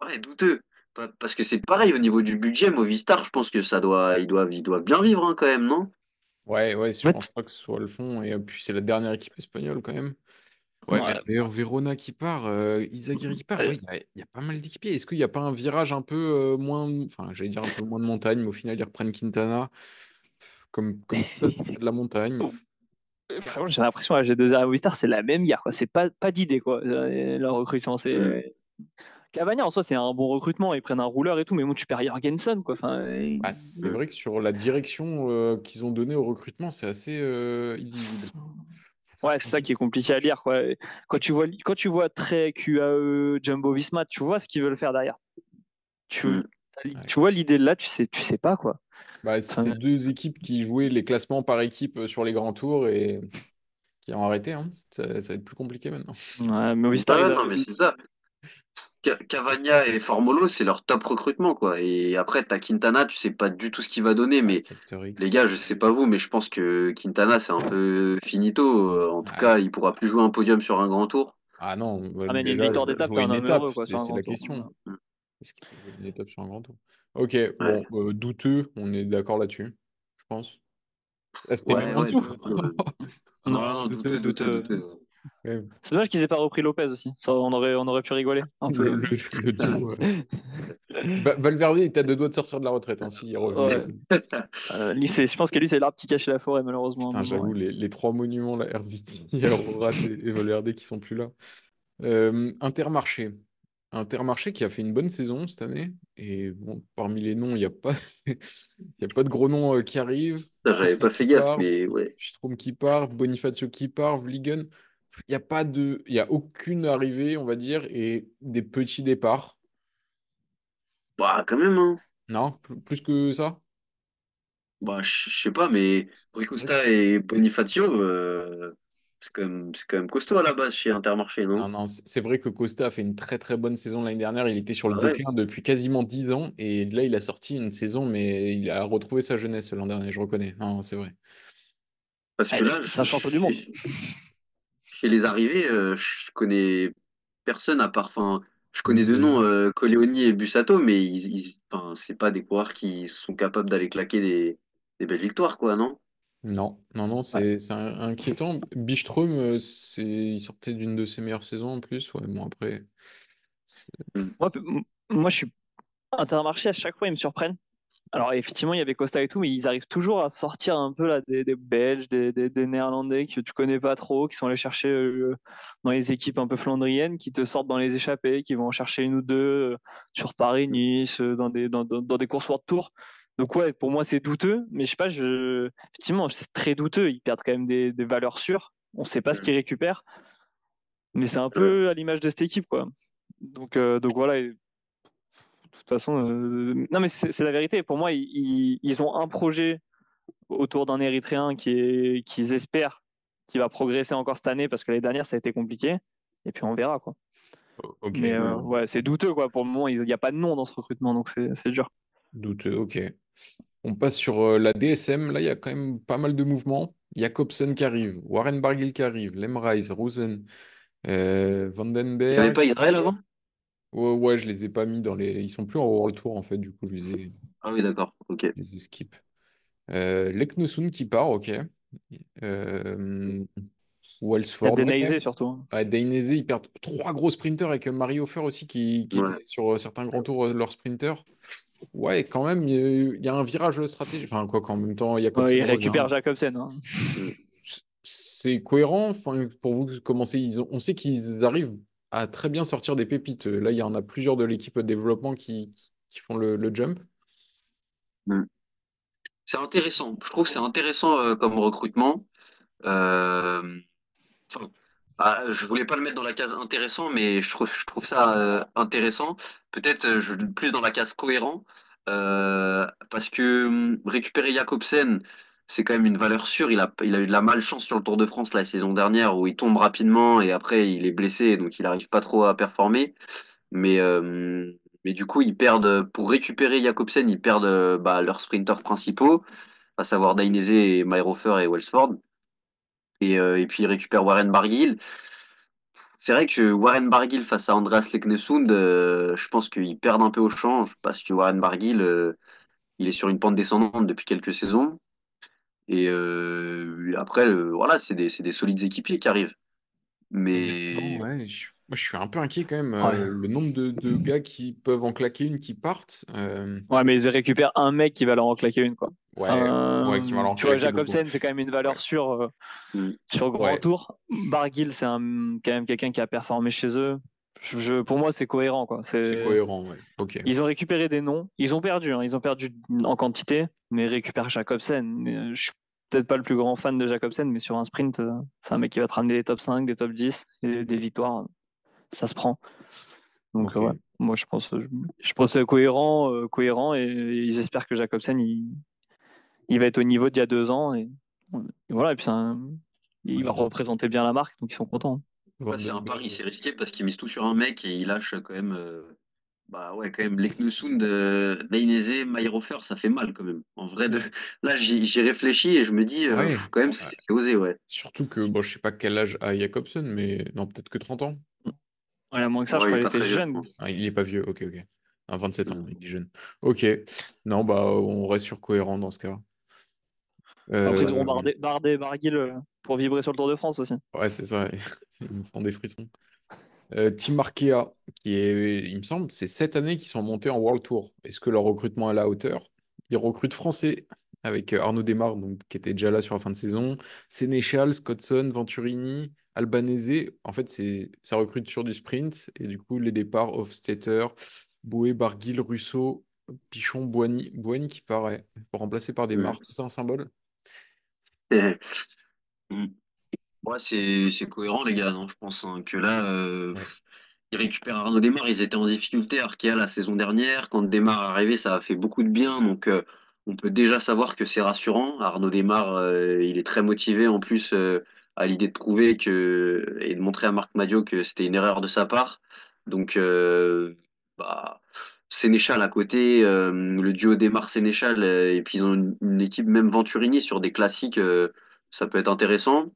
Speaker 2: Ouais, douteux. Pa- Parce que c'est pareil au niveau du budget, Movistar, je pense que ça doit, ils doivent, ils doivent bien vivre hein, quand même, non?
Speaker 3: Ouais, ouais, je
Speaker 1: En
Speaker 3: pense pas que ce soit le fond. Et euh, puis, c'est la dernière équipe espagnole, quand même. Ouais, d'ailleurs, Verona qui part, euh, qui part.
Speaker 2: Ouais.
Speaker 3: Ouais, il y a, il y a pas mal d'équipiers. Est-ce qu'il n'y a pas un virage un peu euh, moins. Enfin, j'allais dire un peu moins de montagne, mais au final, ils reprennent Quintana. Comme, ça, c'est de la montagne.
Speaker 1: Vraiment, j'ai l'impression à G2R et Movistar, c'est la même guerre. quoi. C'est pas, pas d'idée, quoi. euh, Leur recrutement,
Speaker 2: Mm.
Speaker 1: c'est. Cavagna, en soi, c'est un bon recrutement. Ils prennent un rouleur et tout, mais bon, tu perds Jorgensen, quoi. Enfin,
Speaker 3: Bah, c'est vrai que sur la direction euh, qu'ils ont donnée au recrutement, c'est assez euh, illisible.
Speaker 1: Ouais, c'est ça qui est compliqué à lire. Quoi. Quand tu vois, quand tu vois très QAE, Jumbo Visma, tu vois ce qu'ils veulent faire derrière. Tu,
Speaker 2: Mm.
Speaker 1: t'as- tu vois l'idée de là, tu sais, tu sais pas quoi.
Speaker 3: Bah,
Speaker 1: Enfin,
Speaker 3: c'est deux équipes qui jouaient les classements par équipe euh, sur les grands tours et qui ont arrêté. hein. Ça, ça va être plus compliqué maintenant.
Speaker 1: ouais,
Speaker 2: non, mais c'est ça. Ca- Cavagna et Formolo, c'est leur top recrutement, quoi. Et après, t'as Quintana, tu sais pas du tout ce qu'il va donner, mais les gars, je sais pas vous, mais je pense que Quintana, c'est un peu finito. En tout
Speaker 3: Ah,
Speaker 2: cas, il pourra plus jouer un podium sur un grand tour.
Speaker 3: Ah non, bah,
Speaker 1: Ah, mais une
Speaker 3: déjà,
Speaker 1: victoire d'étape,
Speaker 3: une
Speaker 1: homme
Speaker 3: étape,
Speaker 1: heureux, quoi,
Speaker 3: c'est la
Speaker 1: tour.
Speaker 3: question.
Speaker 2: Mm.
Speaker 3: Est-ce qu'il peut jouer une étape sur un grand tour? Ok, bon, euh, douteux, on est d'accord là-dessus, je pense. Ah, c'était
Speaker 2: Ouais,
Speaker 3: même en
Speaker 2: ouais.
Speaker 1: Non,
Speaker 2: Non,
Speaker 1: douteux,
Speaker 2: douteux, douteux,
Speaker 1: douteux.
Speaker 2: douteux.
Speaker 3: Ouais,
Speaker 1: C'est dommage qu'ils aient pas repris Lopez aussi. Ça, on aurait, on aurait pu rigoler un peu.
Speaker 3: le- le duo, Valverde est à deux doigts de sortir de la retraite, hein, revenait.
Speaker 1: Ouais. Euh, lui, c'est- je pense que lui, c'est l'arbre qui cachait la forêt, malheureusement.
Speaker 3: J'avoue,
Speaker 1: ouais.
Speaker 3: les, les trois monuments, là, Herviti, Aurora et, et Valverde qui sont plus là. Euh, Intermarché. Intermarché qui a fait une bonne saison cette année. Et bon, parmi les noms, il n'y a pas, y a pas de gros noms euh, qui arrivent.
Speaker 2: J'avais pas fait gaffe,
Speaker 3: part,
Speaker 2: mais ouais.
Speaker 3: Strom qui part, Bonifacio qui part, Vliegen. Il n'y a pas de, il y a aucune arrivée, on va dire, et des petits départs.
Speaker 2: Bah, quand même, hein.
Speaker 3: Non, plus, que ça?
Speaker 2: Bah, je sais pas, mais Rui
Speaker 3: C'est vrai
Speaker 2: Costa et Bonifacio, euh, C'est quand même, c'est quand même costaud à la base chez Intermarché,
Speaker 3: Non,
Speaker 2: non?
Speaker 3: non, c- c'est vrai que Costa a fait une très très bonne saison l'année dernière. Il était sur le
Speaker 2: Ah ouais.
Speaker 3: déclin depuis quasiment 10 ans et là il a sorti une saison, mais il a retrouvé sa jeunesse l'an dernier, je reconnais. Non, c'est vrai.
Speaker 2: Parce que
Speaker 1: Allez,
Speaker 2: là,
Speaker 1: ça
Speaker 2: je-
Speaker 1: change du monde.
Speaker 2: chez, les arrivés, euh, je connais personne à part, enfin, je connais deux noms, euh, Coleoni et Bussato, mais ils, ils- enfin, c'est pas des coureurs qui sont capables d'aller claquer des, des belles victoires, quoi, non?
Speaker 3: Non, non, non,
Speaker 1: Ouais.
Speaker 3: c'est c'est un- inquiétant. Biström, euh, c'est, il sortait d'une de ses meilleures saisons en plus. Ouais, bon, après, c'est-
Speaker 1: Moi, p- m- moi, je suis Intermarché, à chaque fois, ils me surprennent. Alors, effectivement, il y avait Costa et tout, mais ils arrivent toujours à sortir un peu là, des, des Belges, des, des- des Néerlandais que tu connais pas trop, qui sont allés chercher euh, dans les équipes un peu flandriennes, qui te sortent dans les échappées, qui vont en chercher une ou deux euh, sur Paris-Nice, euh, dans des, dans, dans- dans des courses World Tour. Donc, ouais, pour moi, c'est douteux, mais je sais pas, je... effectivement, c'est très douteux. Ils perdent quand même des, des valeurs sûres. On sait pas ce qu'ils récupèrent, mais c'est un peu à l'image de cette équipe, quoi. Donc, euh, donc voilà. et de toute façon, euh, non mais c'est la vérité. Pour moi, ils, ont un projet autour d'un Érythréen qui est, qu'ils espèrent qui va progresser encore cette année parce que l'année dernière ça a été compliqué. Et puis on verra quoi.
Speaker 3: ok,
Speaker 1: Mais euh, ouais, c'est douteux quoi. Pour le moment, il n'y a pas de nom dans ce recrutement, donc c'est dur.
Speaker 3: douteux, ok. On passe sur euh, la DSM. Là, il y a quand même pas mal de mouvements. Jacobsen qui arrive, Warren Barguil qui arrive, Lemreis, Rosen, euh, Vandenberg.
Speaker 2: pas Israël avant?
Speaker 3: Ouais, ouais, je les ai pas mis dans les. Ils sont plus en World Tour en fait, du coup, je les ai,
Speaker 2: Ah oui, d'accord, ok.
Speaker 3: je les ai skip. Euh, Leknosun qui part, ok. Euh, ouais.
Speaker 1: Denaizé surtout. hein.
Speaker 3: Ouais, Dainese, ils perdent trois gros sprinters avec Mario Fer aussi qui, qui
Speaker 2: Ouais.
Speaker 3: était sur euh, certains grands tours, leur sprinter. Ouais, quand même, il y, a- il y a un virage stratégique. Enfin, quoi qu'en même temps, Jacobsen
Speaker 1: Ouais, il
Speaker 3: revient.
Speaker 1: récupère Jacobsen. hein.
Speaker 3: C'est cohérent. Enfin, pour vous, comment c'est ils ont- On sait qu'ils arrivent à très bien sortir des pépites. Là, il y en a plusieurs de l'équipe de développement qui, qui font le, le jump.
Speaker 2: C'est intéressant. Je trouve que c'est intéressant euh, comme recrutement. Euh, enfin, ah, je voulais pas le mettre dans la case intéressant, mais je trouve, ça euh, intéressant. Peut-être euh, plus dans la case cohérent, euh, parce que hum, récupérer Jakobsen, c'est quand même une valeur sûre. Il a, eu de la malchance sur le Tour de France la saison dernière où il tombe rapidement et après il est blessé, donc il n'arrive pas trop à performer. Mais, du coup, ils perdent, pour récupérer Jakobsen, ils perdent bah, leurs sprinteurs principaux, à savoir Dainese et Mayrofer et Welsford. Et, euh, et puis ils récupèrent Warren Barguil. C'est vrai que Warren Barguil face à Andreas Leknesund, euh, je pense qu'ils perdent un peu au change parce que Warren Barguil, euh, il est sur une pente descendante depuis quelques saisons. Et euh, après, euh, voilà, c'est des, solides équipiers qui arrivent. Mais
Speaker 3: ouais, je, moi, je suis un peu inquiet quand même.
Speaker 1: Ouais.
Speaker 3: euh, le nombre de, de gars qui peuvent en claquer une qui partent. euh,
Speaker 1: Ouais, mais ils récupèrent un mec qui va leur en claquer une quoi.
Speaker 3: Ouais,
Speaker 1: Euh,
Speaker 3: ouais, qui
Speaker 1: tu vois. Jacobsen, c'est quand même une valeur sûre euh,
Speaker 2: Mm.
Speaker 1: sur grand
Speaker 3: Ouais.
Speaker 1: tour. Barguil, c'est quand même quelqu'un qui a performé chez eux. Je, je- pour moi, c'est cohérent. Quoi.
Speaker 3: C'est cohérent, ouais.
Speaker 1: Ils ont récupéré des noms. Ils ont perdu. hein. Ils ont perdu en quantité, mais récupèrent Jacobsen. Euh, Je suis peut-être pas le plus grand fan de Jacobsen, mais sur un sprint, euh, c'est un mec qui va te ramener des top 5, des top 10 et des victoires. Ça se prend. Donc, ouais. Moi, je pense, je, je pense que c'est cohérent, euh, cohérent, et, ils espèrent que Jacobsen, il, il va être au niveau d'il y a deux ans, et, et voilà. Et puis, c'est un- il va représenter bien la marque, donc ils sont contents.
Speaker 2: Ouais, c'est un pari, c'est risqué parce qu'ils misent tout sur un mec et ils lâchent quand même, euh, bah ouais, quand même, Leknesund, euh, Dainese, Mayrofer, ça fait mal quand même. En vrai, de... là, j'y réfléchis et je me dis, euh,
Speaker 3: Ouais.
Speaker 2: quand même, c'est osé, ouais.
Speaker 3: Surtout que, bon, je sais pas quel âge a Jacobsen, mais non, peut-être que 30 ans.
Speaker 1: Ouais, à moins que ça, je crois
Speaker 2: est
Speaker 1: qu'il
Speaker 2: pas
Speaker 1: était jeune.
Speaker 3: Ah, il est pas vieux, ok, ok. Ah, 27 ans, il est jeune. Ok. Non, bah, on reste sur cohérent dans ce cas.
Speaker 1: Après, ils auront
Speaker 3: Euh,
Speaker 1: Bardet, Bardet, Barguil euh, pour vibrer sur le Tour de France aussi.
Speaker 3: Ouais, c'est ça. Ils me font des frissons. Euh, Team Arkea, qui est, il me semble, c'est cette année qu'ils sont montés en World Tour. Est-ce que leur recrutement est à la hauteur? Ils recrutent français avec euh, Arnaud Desmar, donc, qui était déjà là sur la fin de saison, Sénéchal, Scottson, Venturini, Albanese. En fait, ça recrute sur du sprint. Et du coup, les départs, Hofstetter, Boué, Barguil, Russo, Pichon, Boigny. Boigny qui paraît, pour remplacer par Desmar. Tout ça un symbole?
Speaker 2: Mm. Ouais, c'est c'est cohérent, les gars, non? Je pense hein, que là, euh,
Speaker 3: Ouais.
Speaker 2: pff, ils récupèrent Arnaud Desmar, ils étaient en difficulté, Arkea, la saison dernière. Quand Desmar est arrivé, ça a fait beaucoup de bien, donc euh, on peut déjà savoir que c'est rassurant. Arnaud euh, il est très motivé en plus euh, à l'idée de prouver que et de montrer à Marc Madio que c'était une erreur de sa part. Donc, euh, bah, Sénéchal à côté, euh, le duo Desmar Sénéchal, euh, et puis ils ont une, une équipe même Venturini sur des classiques, euh, ça peut être intéressant.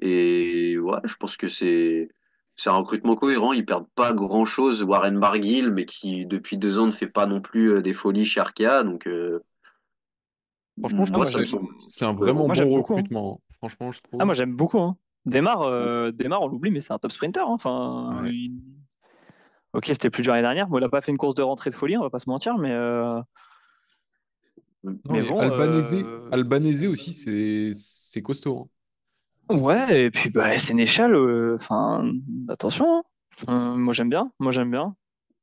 Speaker 2: Et ouais, je pense que c'est c'est un recrutement cohérent. Ils perdent pas grand-chose. Warren Barguil, mais qui depuis deux ans ne fait pas non plus euh, des folies chez Arkea. Donc euh,
Speaker 3: Franchement, je
Speaker 1: Ah,
Speaker 3: trouve
Speaker 1: moi,
Speaker 3: que c'est un
Speaker 2: cohérent.
Speaker 3: vraiment
Speaker 1: Moi,
Speaker 3: bon
Speaker 1: beaucoup, hein.
Speaker 3: recrutement. Franchement, je trouve.
Speaker 1: Ah, moi j'aime beaucoup. Hein. Démarre, euh, Démarre, on l'oublie, mais c'est un top sprinter. hein. Enfin,
Speaker 3: Ouais.
Speaker 1: il- Ok, c'était plus dur l'année dernière. Bon, il n'a pas fait une course de rentrée de folie, on va pas se mentir, mais, euh,
Speaker 3: Non,
Speaker 1: mais bon.
Speaker 3: Albanese,
Speaker 1: euh,
Speaker 3: Albanese aussi, c'est costaud. hein.
Speaker 1: Ouais, et puis bah, Sénéchal, euh, enfin, attention. hein. Euh, moi j'aime bien. Moi j'aime bien.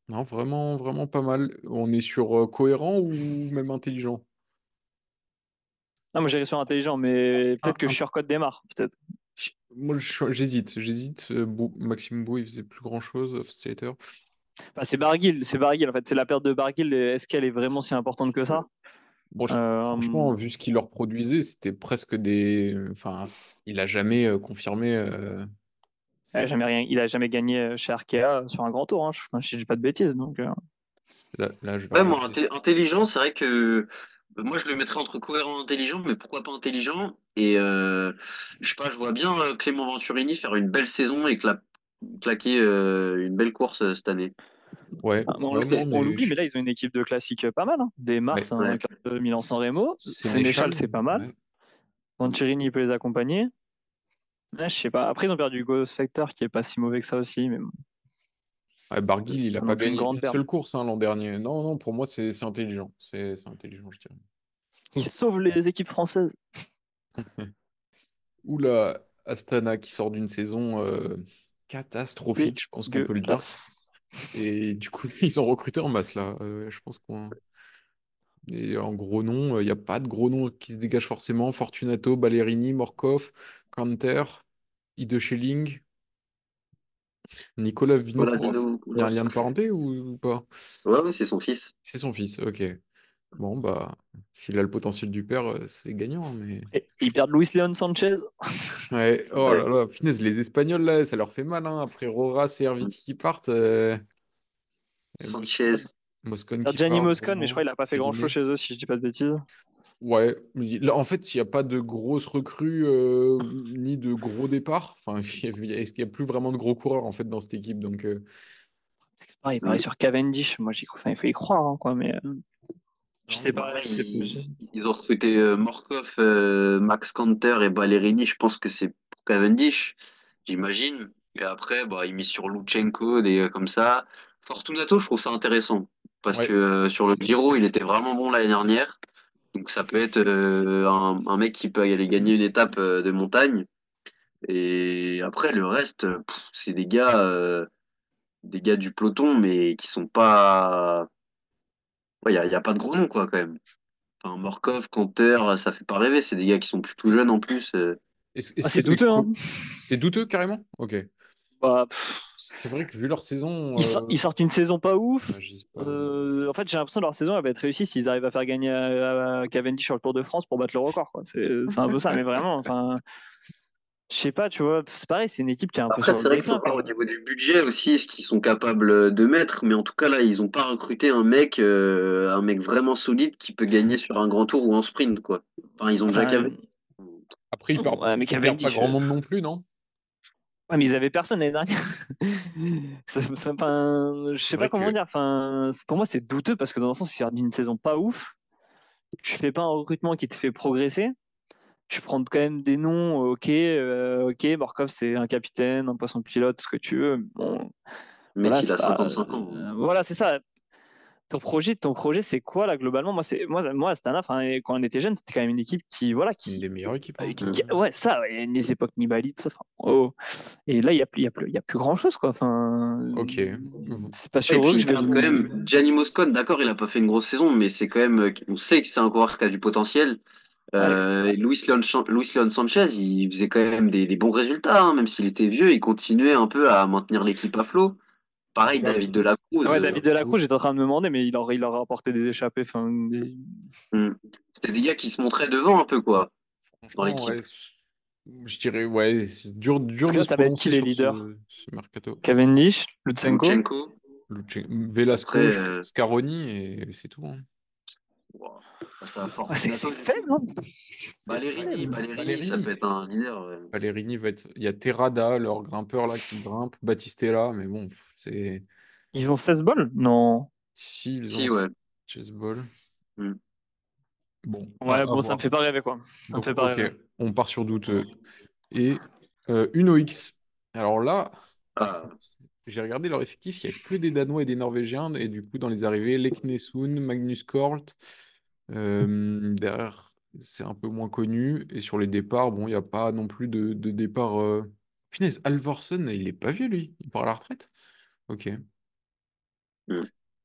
Speaker 3: Non, vraiment, vraiment pas mal. On est sur euh, cohérent ou même intelligent?
Speaker 1: Ah, moi j'irais sur intelligent, mais peut-être
Speaker 3: Ah,
Speaker 1: que
Speaker 3: un-
Speaker 1: je surcote démarre, peut-être.
Speaker 3: Moi, j'hésite. J'hésite. Maxime Bou, il faisait plus grand-chose, off-skater.
Speaker 1: Enfin, c'est Barguil, c'est Barguil en fait. C'est la perte de Barguil. Est-ce qu'elle est vraiment si importante que ça?
Speaker 3: Bon,
Speaker 1: Euh,
Speaker 3: franchement, vu ce qu'il leur produisait, c'était presque des. Enfin, il a jamais euh, confirmé. euh,
Speaker 1: il a jamais rien, il a jamais gagné euh, chez Arkea sur un grand tour. Hein. Je, enfin, je dis pas de bêtises, donc. euh,
Speaker 3: Là, là, je vais
Speaker 2: Ouais, moi,
Speaker 3: regarder.
Speaker 2: inté- intelligent, c'est vrai que euh, moi, je le mettrais entre cohérent et intelligent, mais pourquoi pas intelligent? Et euh, je sais pas, je vois bien euh, Clément Venturini faire une belle saison et cla- claquer euh, une belle course euh, cette année.
Speaker 3: Ouais,
Speaker 1: ah, on
Speaker 3: ouais,
Speaker 1: l'oublie, on
Speaker 3: mais
Speaker 1: l'oublie,
Speaker 3: je-
Speaker 1: mais là ils ont une équipe de classique euh, pas mal. Hein. Des Mars,
Speaker 3: ouais.
Speaker 1: un
Speaker 2: Ouais.
Speaker 1: quart de Milan-San Remo.
Speaker 3: Sénéchal,
Speaker 1: c'est pas mal.
Speaker 3: ouais.
Speaker 1: Venturini peut les accompagner. Je sais pas. Après, ils ont perdu Ghost Factor qui est pas si mauvais que ça aussi. Mais
Speaker 3: Barguil, il a
Speaker 1: pas une
Speaker 3: gagné
Speaker 1: grande
Speaker 3: une
Speaker 1: perte.
Speaker 3: seule course hein, l'an dernier. Non, non, pour moi, c'est c'est intelligent. C'est c'est intelligent, je dirais.
Speaker 1: Ils sauvent les équipes françaises.
Speaker 3: Oula, Astana qui sort d'une saison euh, catastrophique, je pense qu'on peut le dire. Et du coup, ils ont recruté en masse là. Euh, je pense qu'on. Et en gros nom, il n'y a pas de gros noms qui se dégagent forcément. Fortunato, Ballerini, Morkov, Kanter, Ide Schelling, Nicolas
Speaker 2: Voilà,
Speaker 3: Vinokourov.
Speaker 2: Dino.
Speaker 3: Il y a un lien de parenté ou, ou pas?
Speaker 2: Ouais, ouais, c'est son fils.
Speaker 3: C'est son fils, ok. Bon, bah, s'il a le potentiel du père, euh, c'est gagnant, mais.
Speaker 1: Et ils perdent Luis Leon Sanchez.
Speaker 3: Ouais, oh
Speaker 2: Ouais.
Speaker 3: là là, finesse, les Espagnols là, ça leur fait mal, hein. Après Roras et Herviti qui partent, euh,
Speaker 2: Sanchez.
Speaker 3: Moscon, Moscon
Speaker 1: Alors,
Speaker 3: qui
Speaker 1: Gianni
Speaker 3: part,
Speaker 1: Moscon, mais je crois qu'il a pas fait grand chose
Speaker 3: Féliné.
Speaker 1: chez eux, si je dis pas de bêtises.
Speaker 3: Ouais, là, en fait, il n'y a pas de grosses recrues euh, ni de gros départs. Enfin, il y a, il y a plus vraiment de gros coureurs en fait dans cette équipe. Donc, euh,
Speaker 1: pareil, pareil sur Cavendish. Moi, j'y crois. Enfin, il faut y croire, hein, quoi. Mais euh, je
Speaker 3: non,
Speaker 1: sais pas. Je sais
Speaker 2: ils, ils ont recruté euh, Morkov, euh, Max Kanter et Ballerini. Je pense que c'est pour Cavendish, j'imagine. Et après, bah, ils misent sur Lutsenko, des gars comme ça. Fortunato, je trouve ça intéressant. Parce
Speaker 3: ouais,
Speaker 2: que euh, sur le Giro, il était vraiment bon l'année dernière. Donc ça peut être euh, un, un mec qui peut aller gagner une étape de montagne. Et après, le reste, c'est des gars, des gars du peloton, mais qui sont pas. Il n'y a, y a pas de gros noms, quoi, quand même. Enfin, Morkov, Kanter, ça fait pas rêver. C'est des gars qui sont plutôt jeunes en plus. euh.
Speaker 1: Ah, c'est douteux, hein.
Speaker 3: c'est douteux carrément? Ok.
Speaker 1: Bah,
Speaker 3: C'est vrai que vu leur saison,
Speaker 1: ils,
Speaker 3: euh,
Speaker 1: ils sortent une saison pas ouf. Euh, en fait, j'ai l'impression que leur saison elle va être réussie s'ils arrivent à faire gagner à, à Cavendish sur le Tour de France pour battre le record. quoi. C'est c'est un peu ça, mais vraiment. Enfin, je sais pas, tu vois. C'est pareil, c'est une équipe qui est un peu
Speaker 2: Après,
Speaker 1: sur
Speaker 2: c'est vrai qu'il faut voir au niveau du budget aussi ce qu'ils sont capables de mettre. Mais en tout cas, là, ils n'ont pas recruté un mec, euh, un mec vraiment solide qui peut gagner sur un grand tour ou en sprint, quoi. Enfin, ils ont déjà
Speaker 1: Enfin,
Speaker 2: Cavendish.
Speaker 3: Après, ils perdent,
Speaker 1: ouais, mais
Speaker 3: ils perdent pas grand
Speaker 1: euh,
Speaker 3: monde non plus, non?
Speaker 1: Ouais, mais ils avaient personne l'année dernière. Ça- ça- enfin, je sais pas comment
Speaker 3: que
Speaker 1: dire. Enfin, pour moi, c'est douteux parce que dans un sens, ils sortent d'une saison pas ouf. Tu fais pas un recrutement qui te fait progresser. Tu prends quand même des noms, ok, euh, ok, Markov c'est un capitaine, un poisson pilote, ce que tu veux. Bon,
Speaker 2: mec,
Speaker 1: voilà,
Speaker 2: il
Speaker 1: c'est
Speaker 2: a
Speaker 1: pas.
Speaker 2: 55 ans. hein.
Speaker 1: euh, voilà, c'est ça. Ton projet, ton projet, c'est quoi là globalement? Moi, c'est moi, moi, Astana, enfin, et quand on était jeune, c'était quand même une équipe qui, voilà,
Speaker 3: c'est une
Speaker 1: qui,
Speaker 3: des meilleures équipes. hein.
Speaker 1: qui- qui- ouais, ça, a des époques Nibali, tout ça. enfin, oh. Et là, il y a, plus- il y a plus, il y a plus grand chose, quoi. Enfin,
Speaker 3: Ok.
Speaker 1: c'est pas eux
Speaker 2: puis
Speaker 1: que je vais.
Speaker 2: quand même Gianni Moscon, d'accord, il a pas fait une grosse saison, mais c'est quand même, euh, on sait que c'est un coureur qui a du potentiel. Euh, et Luis Leon, Chan- Luis Leon Sanchez, il faisait quand même des, des bons résultats, hein, même s'il était vieux, il continuait un peu à maintenir l'équipe à flot. Pareil,
Speaker 3: Ouais.
Speaker 2: David Delacruz,
Speaker 1: Ouais,
Speaker 2: euh,
Speaker 1: David Delacruz, j'étais en train de me demander, mais il leur, il apporté des échappées. Des-
Speaker 2: hmm, c'était des gars qui se montraient devant un peu, quoi, dans l'équipe.
Speaker 3: ouais. Je dirais, ouais, c'est dur, dur de
Speaker 1: ça va être qui les leaders
Speaker 3: ce, ce mercato.
Speaker 1: Cavendish, Lutsenko.
Speaker 2: Lutsenko.
Speaker 3: Velasco,
Speaker 2: Après, euh,
Speaker 3: Scaroni, et c'est tout. hein.
Speaker 2: Wow. Ça va fort.
Speaker 1: Ah, c'est faible, hein
Speaker 2: Ballerini, Ballerini,
Speaker 3: Ballerini.
Speaker 2: ça peut être un leader. ouais.
Speaker 3: Ballerini va être. Il y a Terrada, leur grimpeur là qui grimpe, Battistella, mais bon, c'est.
Speaker 1: Ils ont 16 balles? Non.
Speaker 3: Si, ils
Speaker 2: Si,
Speaker 3: ont
Speaker 2: ouais.
Speaker 3: chess ball.
Speaker 2: Hmm.
Speaker 3: Bon,
Speaker 1: Ouais,
Speaker 3: à- à
Speaker 1: bon, ça me fait pas rêver, quoi. Ça me
Speaker 3: Donc,
Speaker 1: fait pas
Speaker 3: ok,
Speaker 1: rêver.
Speaker 3: on part sur douteux. Et euh, Uno X. Alors là,
Speaker 2: Ah,
Speaker 3: j'ai regardé leur effectif, il n'y a que des Danois et des Norvégiens. Et du coup, dans les arrivées, Leknesund, Magnus Kort. Euh, derrière, c'est un peu moins connu. Et sur les départs, bon, il n'y a pas non plus de, de départ. euh, Punaise, Alvorsen, il est pas vieux, lui. Il part à la retraite. Ok.
Speaker 2: Mm.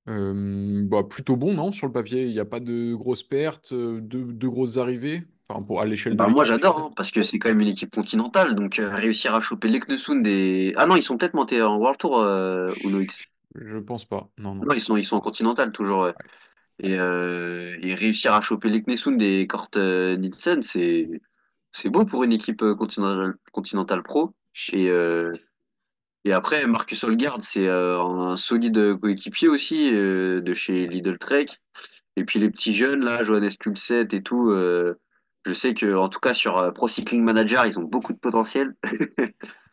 Speaker 3: Euh, bah, plutôt bon, non? Sur le papier, il n'y a pas de grosses pertes, euh, de, de grosses arrivées. Enfin, pour, à l'échelle de
Speaker 2: Bah, moi j'adore, hein, parce que c'est quand même une équipe continentale, donc euh, réussir à choper l'Eknesund et... Ah non, ils sont peut-être montés en World Tour, euh, Uno X.
Speaker 3: Je pense pas. Non, non.
Speaker 2: Non, ils sont, ils sont en continental toujours, ouais. Et, euh, et réussir à choper l'Eknesund et Kort euh, Nielsen, c'est c'est beau pour une équipe euh, continentale, pro. Et, et après, Marcus Holgard, c'est un solide coéquipier aussi de chez Lidl Trek. Et puis les petits jeunes, là, Johannes Pulset et tout, je sais que en tout cas sur euh, Pro Cycling Manager, ils ont beaucoup de potentiel.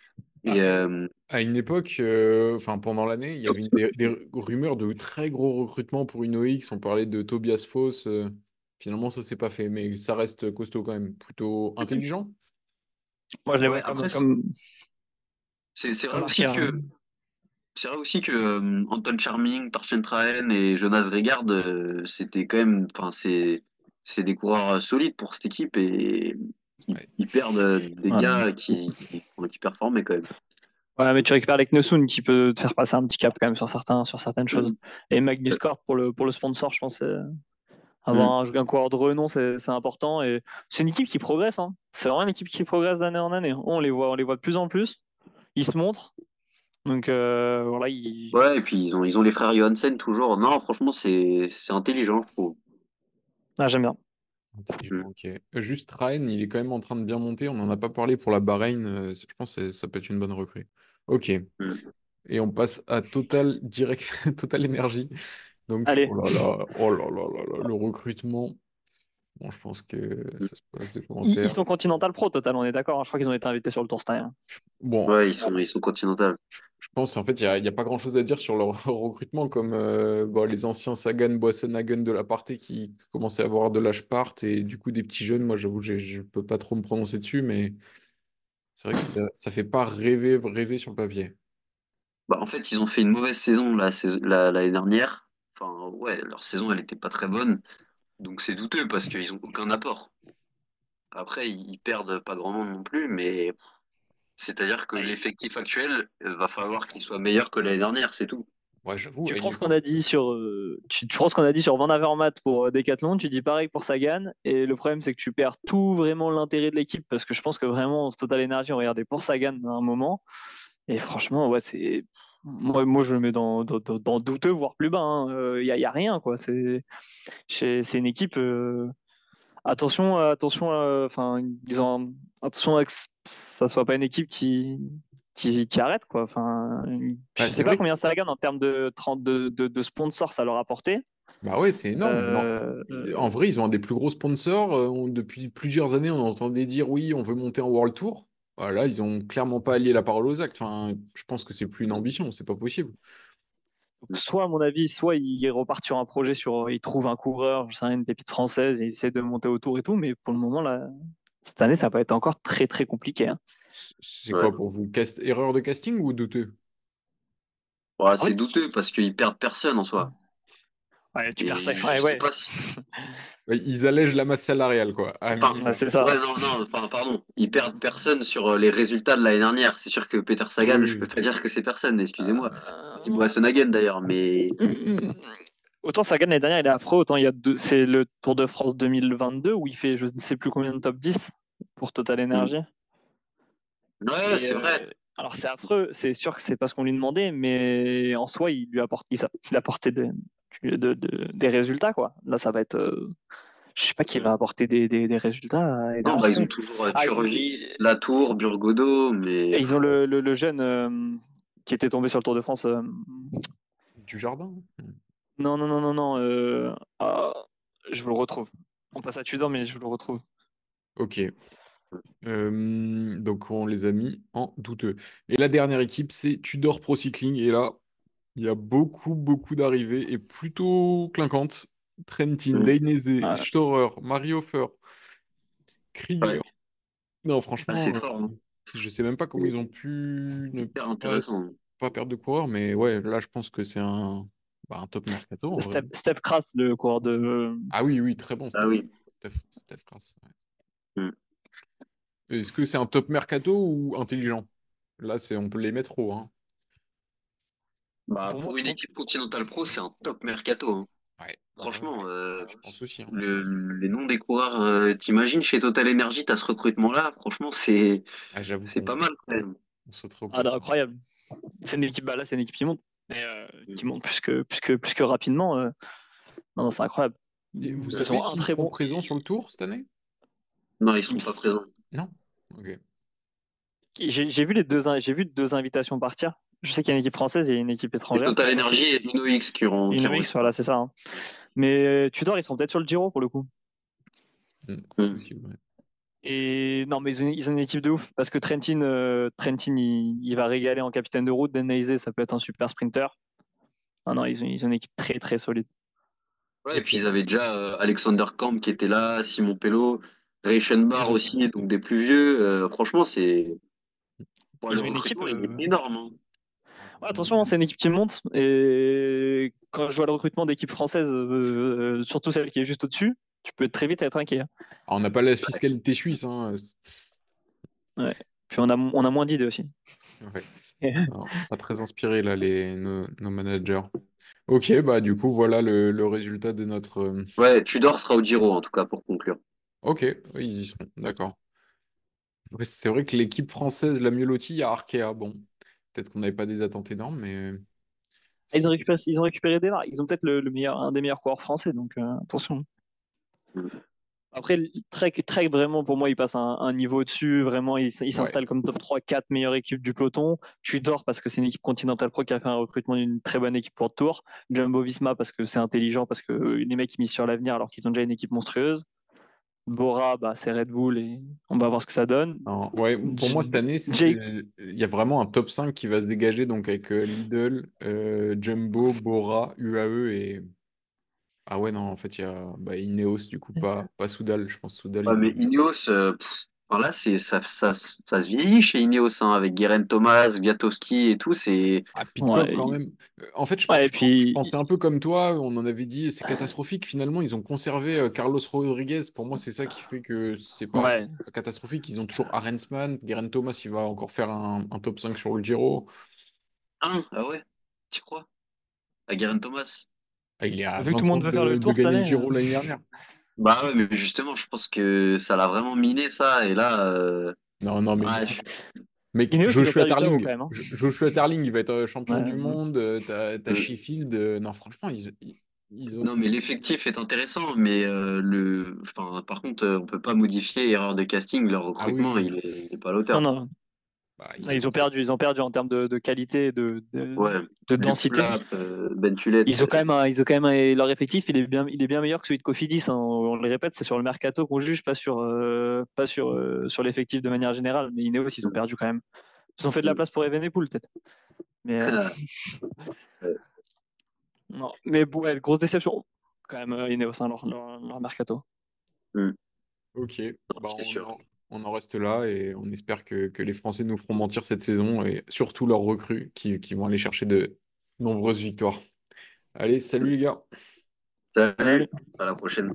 Speaker 2: Et euh,
Speaker 3: À une époque, euh, enfin pendant l'année, il y avait des, des rumeurs de très gros recrutements pour une OX. On parlait de Tobias Foss. euh, finalement, ça s'est pas fait, mais ça reste costaud quand même. Plutôt intelligent.
Speaker 1: Moi, je
Speaker 2: Ouais, après,
Speaker 1: comme,
Speaker 2: c'est vrai aussi que c'est vrai aussi que euh, Anton Charming, Torsten Trahen et Jonas Regard, euh, c'était quand même, enfin c'est des coureurs solides pour cette équipe et
Speaker 3: Ouais.
Speaker 2: ils perdent euh, des
Speaker 1: Ouais.
Speaker 2: gars qui, qui, qui performaient quand même.
Speaker 1: Ouais, mais tu récupères les Knesun qui peut te faire passer un petit cap quand même sur, certains, sur certaines choses. Et Magnus Corp pour le, pour le sponsor, je pense. euh, Avoir un, un coureur de renom, c'est c'est important. Et c'est une équipe qui progresse. hein. C'est vraiment une équipe qui progresse d'année en année. On les voit, on les voit de plus en plus. Ils se montrent. Donc euh, voilà, ils...
Speaker 2: Ouais, et puis ils ont ils ont les frères Johansen toujours. Non, franchement c'est c'est intelligent, je trouve.
Speaker 1: ah, j'aime bien.
Speaker 3: Intelligent, ok. Euh, Juste Ryan, il est quand même en train de bien monter. On n'en a pas parlé pour la Bahreïn. euh, je pense que ça peut être une bonne recrue. Ok.
Speaker 2: Mm.
Speaker 3: Et on passe à Total Direct, Total Energy. Donc,
Speaker 1: Allez.
Speaker 3: oh là là, oh là là là là, le recrutement. Bon, je pense que ça se passe de
Speaker 1: Ils,
Speaker 3: commentaires.
Speaker 1: ils sont Continental Pro, total, on est d'accord. hein. Je crois qu'ils ont été invités sur le Tour cette année. hein.
Speaker 3: Bon,
Speaker 2: Ouais, ils sont ils sont continentales.
Speaker 3: je pense en fait, il n'y a, pas grand-chose à dire sur leur recrutement, comme euh, bon, les anciens Sagan, Boisson-Hagen de la partie qui commençaient à avoir de l'âge part, et du coup des petits jeunes, moi j'avoue, je ne peux pas trop me prononcer dessus, mais c'est vrai que ça, ça fait pas rêver, rêver sur le papier.
Speaker 2: Bah, en fait, ils ont fait une mauvaise saison la sais- la- l'année dernière. Enfin, ouais, leur saison, elle était pas très bonne. Donc c'est douteux parce qu'ils ont aucun apport. Après, ils ils perdent pas grand monde non plus, mais c'est-à-dire que l'effectif actuel, euh, va falloir qu'il soit meilleur que l'année dernière, c'est tout.
Speaker 3: Ouais, j'avoue.
Speaker 1: Tu prends ce qu'on a dit sur, euh, tu, tu prends ce qu'on a dit sur Van Avermaet pour euh, Decathlon, tu dis pareil pour Sagan. Et le problème, c'est que tu perds tout vraiment l'intérêt de l'équipe parce que je pense que vraiment, Total Energy, on regardait pour Sagan à un moment. Et franchement, ouais, c'est. Moi, moi, je le mets dans, dans, dans- dans douteux, voire plus bas. Il n'y a, y a rien, quoi. C'est c'est c'est une équipe. euh, Attention, attention, euh, enfin, ils ont attention à que ça soit pas une équipe qui qui, qui arrête, quoi. Enfin, je
Speaker 3: Bah,
Speaker 1: sais pas combien
Speaker 3: c'est-
Speaker 1: Sagan en termes de, 30 de, de, de sponsors ça leur a apporté.
Speaker 3: Bah ouais, c'est énorme.
Speaker 1: Euh,
Speaker 3: En vrai, ils ont un des plus gros sponsors. Euh, on- depuis plusieurs années, on entendait dire oui, on veut monter en World Tour. Voilà, ils ont clairement pas allié la parole aux actes. Enfin, je pense que c'est plus une ambition, c'est pas possible.
Speaker 1: Soit à mon avis, soit ils repartent sur un projet sur, ils trouvent un coureur, je sais rien, une pépite française et ils essaient de monter autour et tout, mais pour le moment là, cette année ça va être encore très très compliqué. hein.
Speaker 3: C'est
Speaker 2: Ouais.
Speaker 3: quoi pour vous? Cast... Erreur de casting ou douteux?
Speaker 2: Ouais, c'est douteux parce qu'ils perdent personne en soi.
Speaker 1: Ouais, tu perds ça.
Speaker 2: je
Speaker 1: Ouais,
Speaker 2: sais
Speaker 1: ouais.
Speaker 3: Ils allègent la masse salariale, quoi. Ah,
Speaker 1: c'est ça.
Speaker 2: Ouais, non, non, enfin, pardon. Ils perdent personne sur euh, les résultats de l'année dernière. C'est sûr que Peter Sagan,
Speaker 3: Oui,
Speaker 2: je peux pas dire que c'est personne, excusez-moi.
Speaker 1: Euh,
Speaker 2: Il boit Hagen d'ailleurs, mais
Speaker 1: Autant Sagan l'année dernière il est affreux, autant il y a deux, c'est le Tour de France 2022 où il fait je ne sais plus combien de top 10 pour Total Energy.
Speaker 2: ouais, c'est
Speaker 1: euh,
Speaker 2: vrai.
Speaker 1: Alors c'est affreux, c'est sûr que c'est pas ce qu'on lui demandait, mais en soi il lui apporte, il, a- il a apporté des, de- de- des résultats quoi. Là ça va être, euh, je sais pas qui va apporter des, des, des résultats.
Speaker 2: Non, bah, ils ont toujours euh,
Speaker 1: Ah,
Speaker 2: Turvis, Latour, Burgodo, mais
Speaker 1: Et ils ont le, le, le jeune euh, qui était tombé sur le Tour de France. euh,
Speaker 3: Du jardin.
Speaker 1: Non, non, non, non, non. euh, ah, je vous le retrouve. On passe à Tudor, mais je vous le retrouve.
Speaker 3: Ok. Euh, donc on les a mis en douteux. Et la dernière équipe, c'est Tudor Pro Cycling. Et là, il y a beaucoup, beaucoup d'arrivées et plutôt clinquantes. Trentin,
Speaker 2: Mm.
Speaker 3: Dainese. Storer, Mario Hofer, Krieger.
Speaker 2: Ouais.
Speaker 3: Non, franchement,
Speaker 2: Ah,
Speaker 3: euh,
Speaker 2: fort. hein.
Speaker 3: je sais même pas comment ils ont pu ne
Speaker 2: Hyper
Speaker 3: pas, perdre de coureur, mais ouais, là, je pense que c'est un, bah, un top mercato. en vrai.
Speaker 1: Step, Step Kras, le coureur de.
Speaker 3: Ah oui, oui, très bon.
Speaker 2: Ah
Speaker 3: Steph-
Speaker 2: oui.
Speaker 3: Steph, Steph Kras, ouais.
Speaker 2: Mm.
Speaker 3: Est-ce que c'est un top mercato ou intelligent? Là, c'est on peut les mettre haut. Hein.
Speaker 2: Bah,
Speaker 1: Pour
Speaker 2: une équipe Continental Pro, c'est un top mercato. hein.
Speaker 3: Ouais.
Speaker 2: Franchement, euh,
Speaker 3: Je pense aussi. hein.
Speaker 2: le- les noms des coureurs, euh, t'imagines chez Total Energy, t'as ce recrutement-là, franchement, c'est
Speaker 3: Ah,
Speaker 2: c'est pas mal quand même.
Speaker 3: on
Speaker 1: Ah,
Speaker 3: plafond.
Speaker 1: incroyable. C'est une équipe, bah là, c'est une équipe qui monte. Et, euh,
Speaker 2: Mm.
Speaker 1: qui monte plus que, plus que, plus que rapidement. euh. Non, non, c'est incroyable.
Speaker 3: Et vous
Speaker 1: Ils
Speaker 3: savez
Speaker 1: un
Speaker 3: s'ils
Speaker 1: très bon.
Speaker 3: présents sur le tour cette année?
Speaker 2: Non, ils sont pas présents.
Speaker 3: Non? Ok.
Speaker 1: J'ai vu les deux, j'ai vu deux invitations partir. Je sais qu'il y a une équipe française et une équipe étrangère.
Speaker 2: Total Energy et InnoX qui auront. qui
Speaker 1: Une
Speaker 2: auront-
Speaker 1: X, voilà, c'est ça. hein. Mais euh, Tudor, ils sont peut-être sur le Giro pour le coup.
Speaker 2: Mm.
Speaker 3: Ouais.
Speaker 1: Et non, mais ils ont, ils ont une équipe de ouf parce que Trentin, euh, Trentin il, il va régaler en capitaine de route. Denise, ça peut être un super sprinter. Non, non, ils ont, ils ont une équipe très très solide.
Speaker 2: Ouais, et puis ils avaient déjà euh, Alexander Kamp qui était là, Simon Pello, Reichenbach
Speaker 1: ont-
Speaker 2: aussi, donc des plus vieux. Euh, franchement, c'est.
Speaker 1: Ils ont une équipe, euh,
Speaker 2: est énorme. hein.
Speaker 1: Ouais, attention, c'est une équipe qui monte. Et quand je vois le recrutement d'équipes françaises, euh, surtout celle qui est juste au-dessus, tu peux très vite être inquiet. hein.
Speaker 3: Alors, on n'a pas la fiscalité suisse. Hein.
Speaker 1: Puis on a, on a moins d'idées aussi.
Speaker 3: Ouais. Pas très inspiré là, les, nos, nos managers. Ok, bah du coup, voilà le, le résultat de notre. euh,
Speaker 2: Ouais, Tudor sera au Giro en tout cas pour conclure.
Speaker 3: Ok, oui, ils y seront, d'accord. Ouais, c'est vrai que l'équipe française la mieux lotie, il y a Arkea. Bon, peut-être qu'on n'avait pas des attentes énormes, mais.
Speaker 1: Ils ont récupéré, ils ont récupéré des marques. Ils ont peut-être le, le meilleur, un des meilleurs coureurs français, donc euh, attention. Après, Trek, Trek, vraiment, pour moi, il passe un, un niveau au-dessus. Vraiment, il, s'installe comme top 3, 4 meilleure équipe du peloton. Tudor, parce que c'est une équipe Continental Pro qui a fait un recrutement d'une très bonne équipe pour le tour. Jumbo Visma, parce que c'est intelligent, parce que euh, les mecs, ils misent sur l'avenir alors qu'ils ont déjà une équipe monstrueuse. Bora, bah, c'est Red Bull et on va voir ce que ça donne.
Speaker 3: Non, ouais, pour moi, cette année, il y a vraiment un top 5 qui va se dégager, donc avec euh, Lidl, euh, Jumbo, Bora, UAE et. Ah ouais, non, en fait, il y a bah, Ineos, du coup, pas, pas Soudal. Je pense Soudal.
Speaker 2: Ouais, mais Ineos, euh, pff, alors là, c'est, ça, ça, ça se vieillit chez Ineos, hein, avec Guerin Thomas, Viatowski et tout. C'est...
Speaker 3: Ah, Pitcock,
Speaker 1: Ouais,
Speaker 3: quand
Speaker 1: il-
Speaker 3: même. Euh, En fait, je,
Speaker 1: Ouais,
Speaker 3: pense-
Speaker 1: puis-
Speaker 3: je pensais un peu comme toi, on en avait dit, c'est catastrophique. Finalement, ils ont conservé euh, Carlos Rodriguez. Pour moi, c'est ça qui fait que c'est pas,
Speaker 1: Ouais.
Speaker 3: catastrophique. Ils ont toujours Arensman, Geraint Thomas, il va encore faire un, un top 5 sur le Giro.
Speaker 2: Hein ah ouais, tu crois? À Guerin Thomas?
Speaker 3: Ah, il est à
Speaker 1: Vu que
Speaker 3: 20
Speaker 1: tout le monde veut faire
Speaker 3: de,
Speaker 1: le
Speaker 3: de
Speaker 1: tour cette
Speaker 3: gagner le
Speaker 1: année,
Speaker 3: Giro
Speaker 1: euh.
Speaker 3: l'année dernière.
Speaker 2: Bah ouais, mais justement, je pense que ça l'a vraiment miné ça. Et là, euh,
Speaker 3: Non, non, mais
Speaker 2: ouais, je-
Speaker 3: Mec,
Speaker 1: Ineos,
Speaker 3: Joshua Tarling,
Speaker 1: quand même, hein.
Speaker 3: Jo- Joshua Tarling, il va être euh, champion
Speaker 1: Ouais,
Speaker 3: du monde. euh, T'as, t'as
Speaker 2: Euh.
Speaker 3: Sheffield. euh, non, franchement, ils, ils, ils ont.
Speaker 2: Non, mais l'effectif est intéressant, mais euh, le, enfin, par contre, euh, on peut pas modifier erreur de casting. Leur
Speaker 3: Ah oui,
Speaker 2: recrutement,
Speaker 3: oui.
Speaker 2: il est, il est pas à l'auteur.
Speaker 1: Non, non.
Speaker 3: Bah,
Speaker 1: Ils ont perdu, ils ont perdu en termes de, de qualité, de, de,
Speaker 2: Ouais.
Speaker 1: de densité.
Speaker 2: Euh, Ben.
Speaker 1: Ils ont quand même, un- ils ont quand même un- leur effectif, il est bien, il est bien meilleur que celui de Cofidis. hein. On le répète, c'est sur le mercato qu'on juge, pas sur, euh, pas sur, euh, sur l'effectif de manière générale. Mais Ineos, ils ont perdu quand même. Ils ont fait de la place pour Evenepoel peut-être. Mais, euh, non. Mais bon, ouais, grosse déception quand même Ineos, hein, leur, leur, leur mercato.
Speaker 3: Ok, bah, on,
Speaker 2: sûr.
Speaker 3: On en reste là et on espère que, que les Français nous feront mentir cette saison et surtout leurs recrues qui, qui vont aller chercher de nombreuses victoires. Allez, salut les gars!
Speaker 2: Salut, à la prochaine.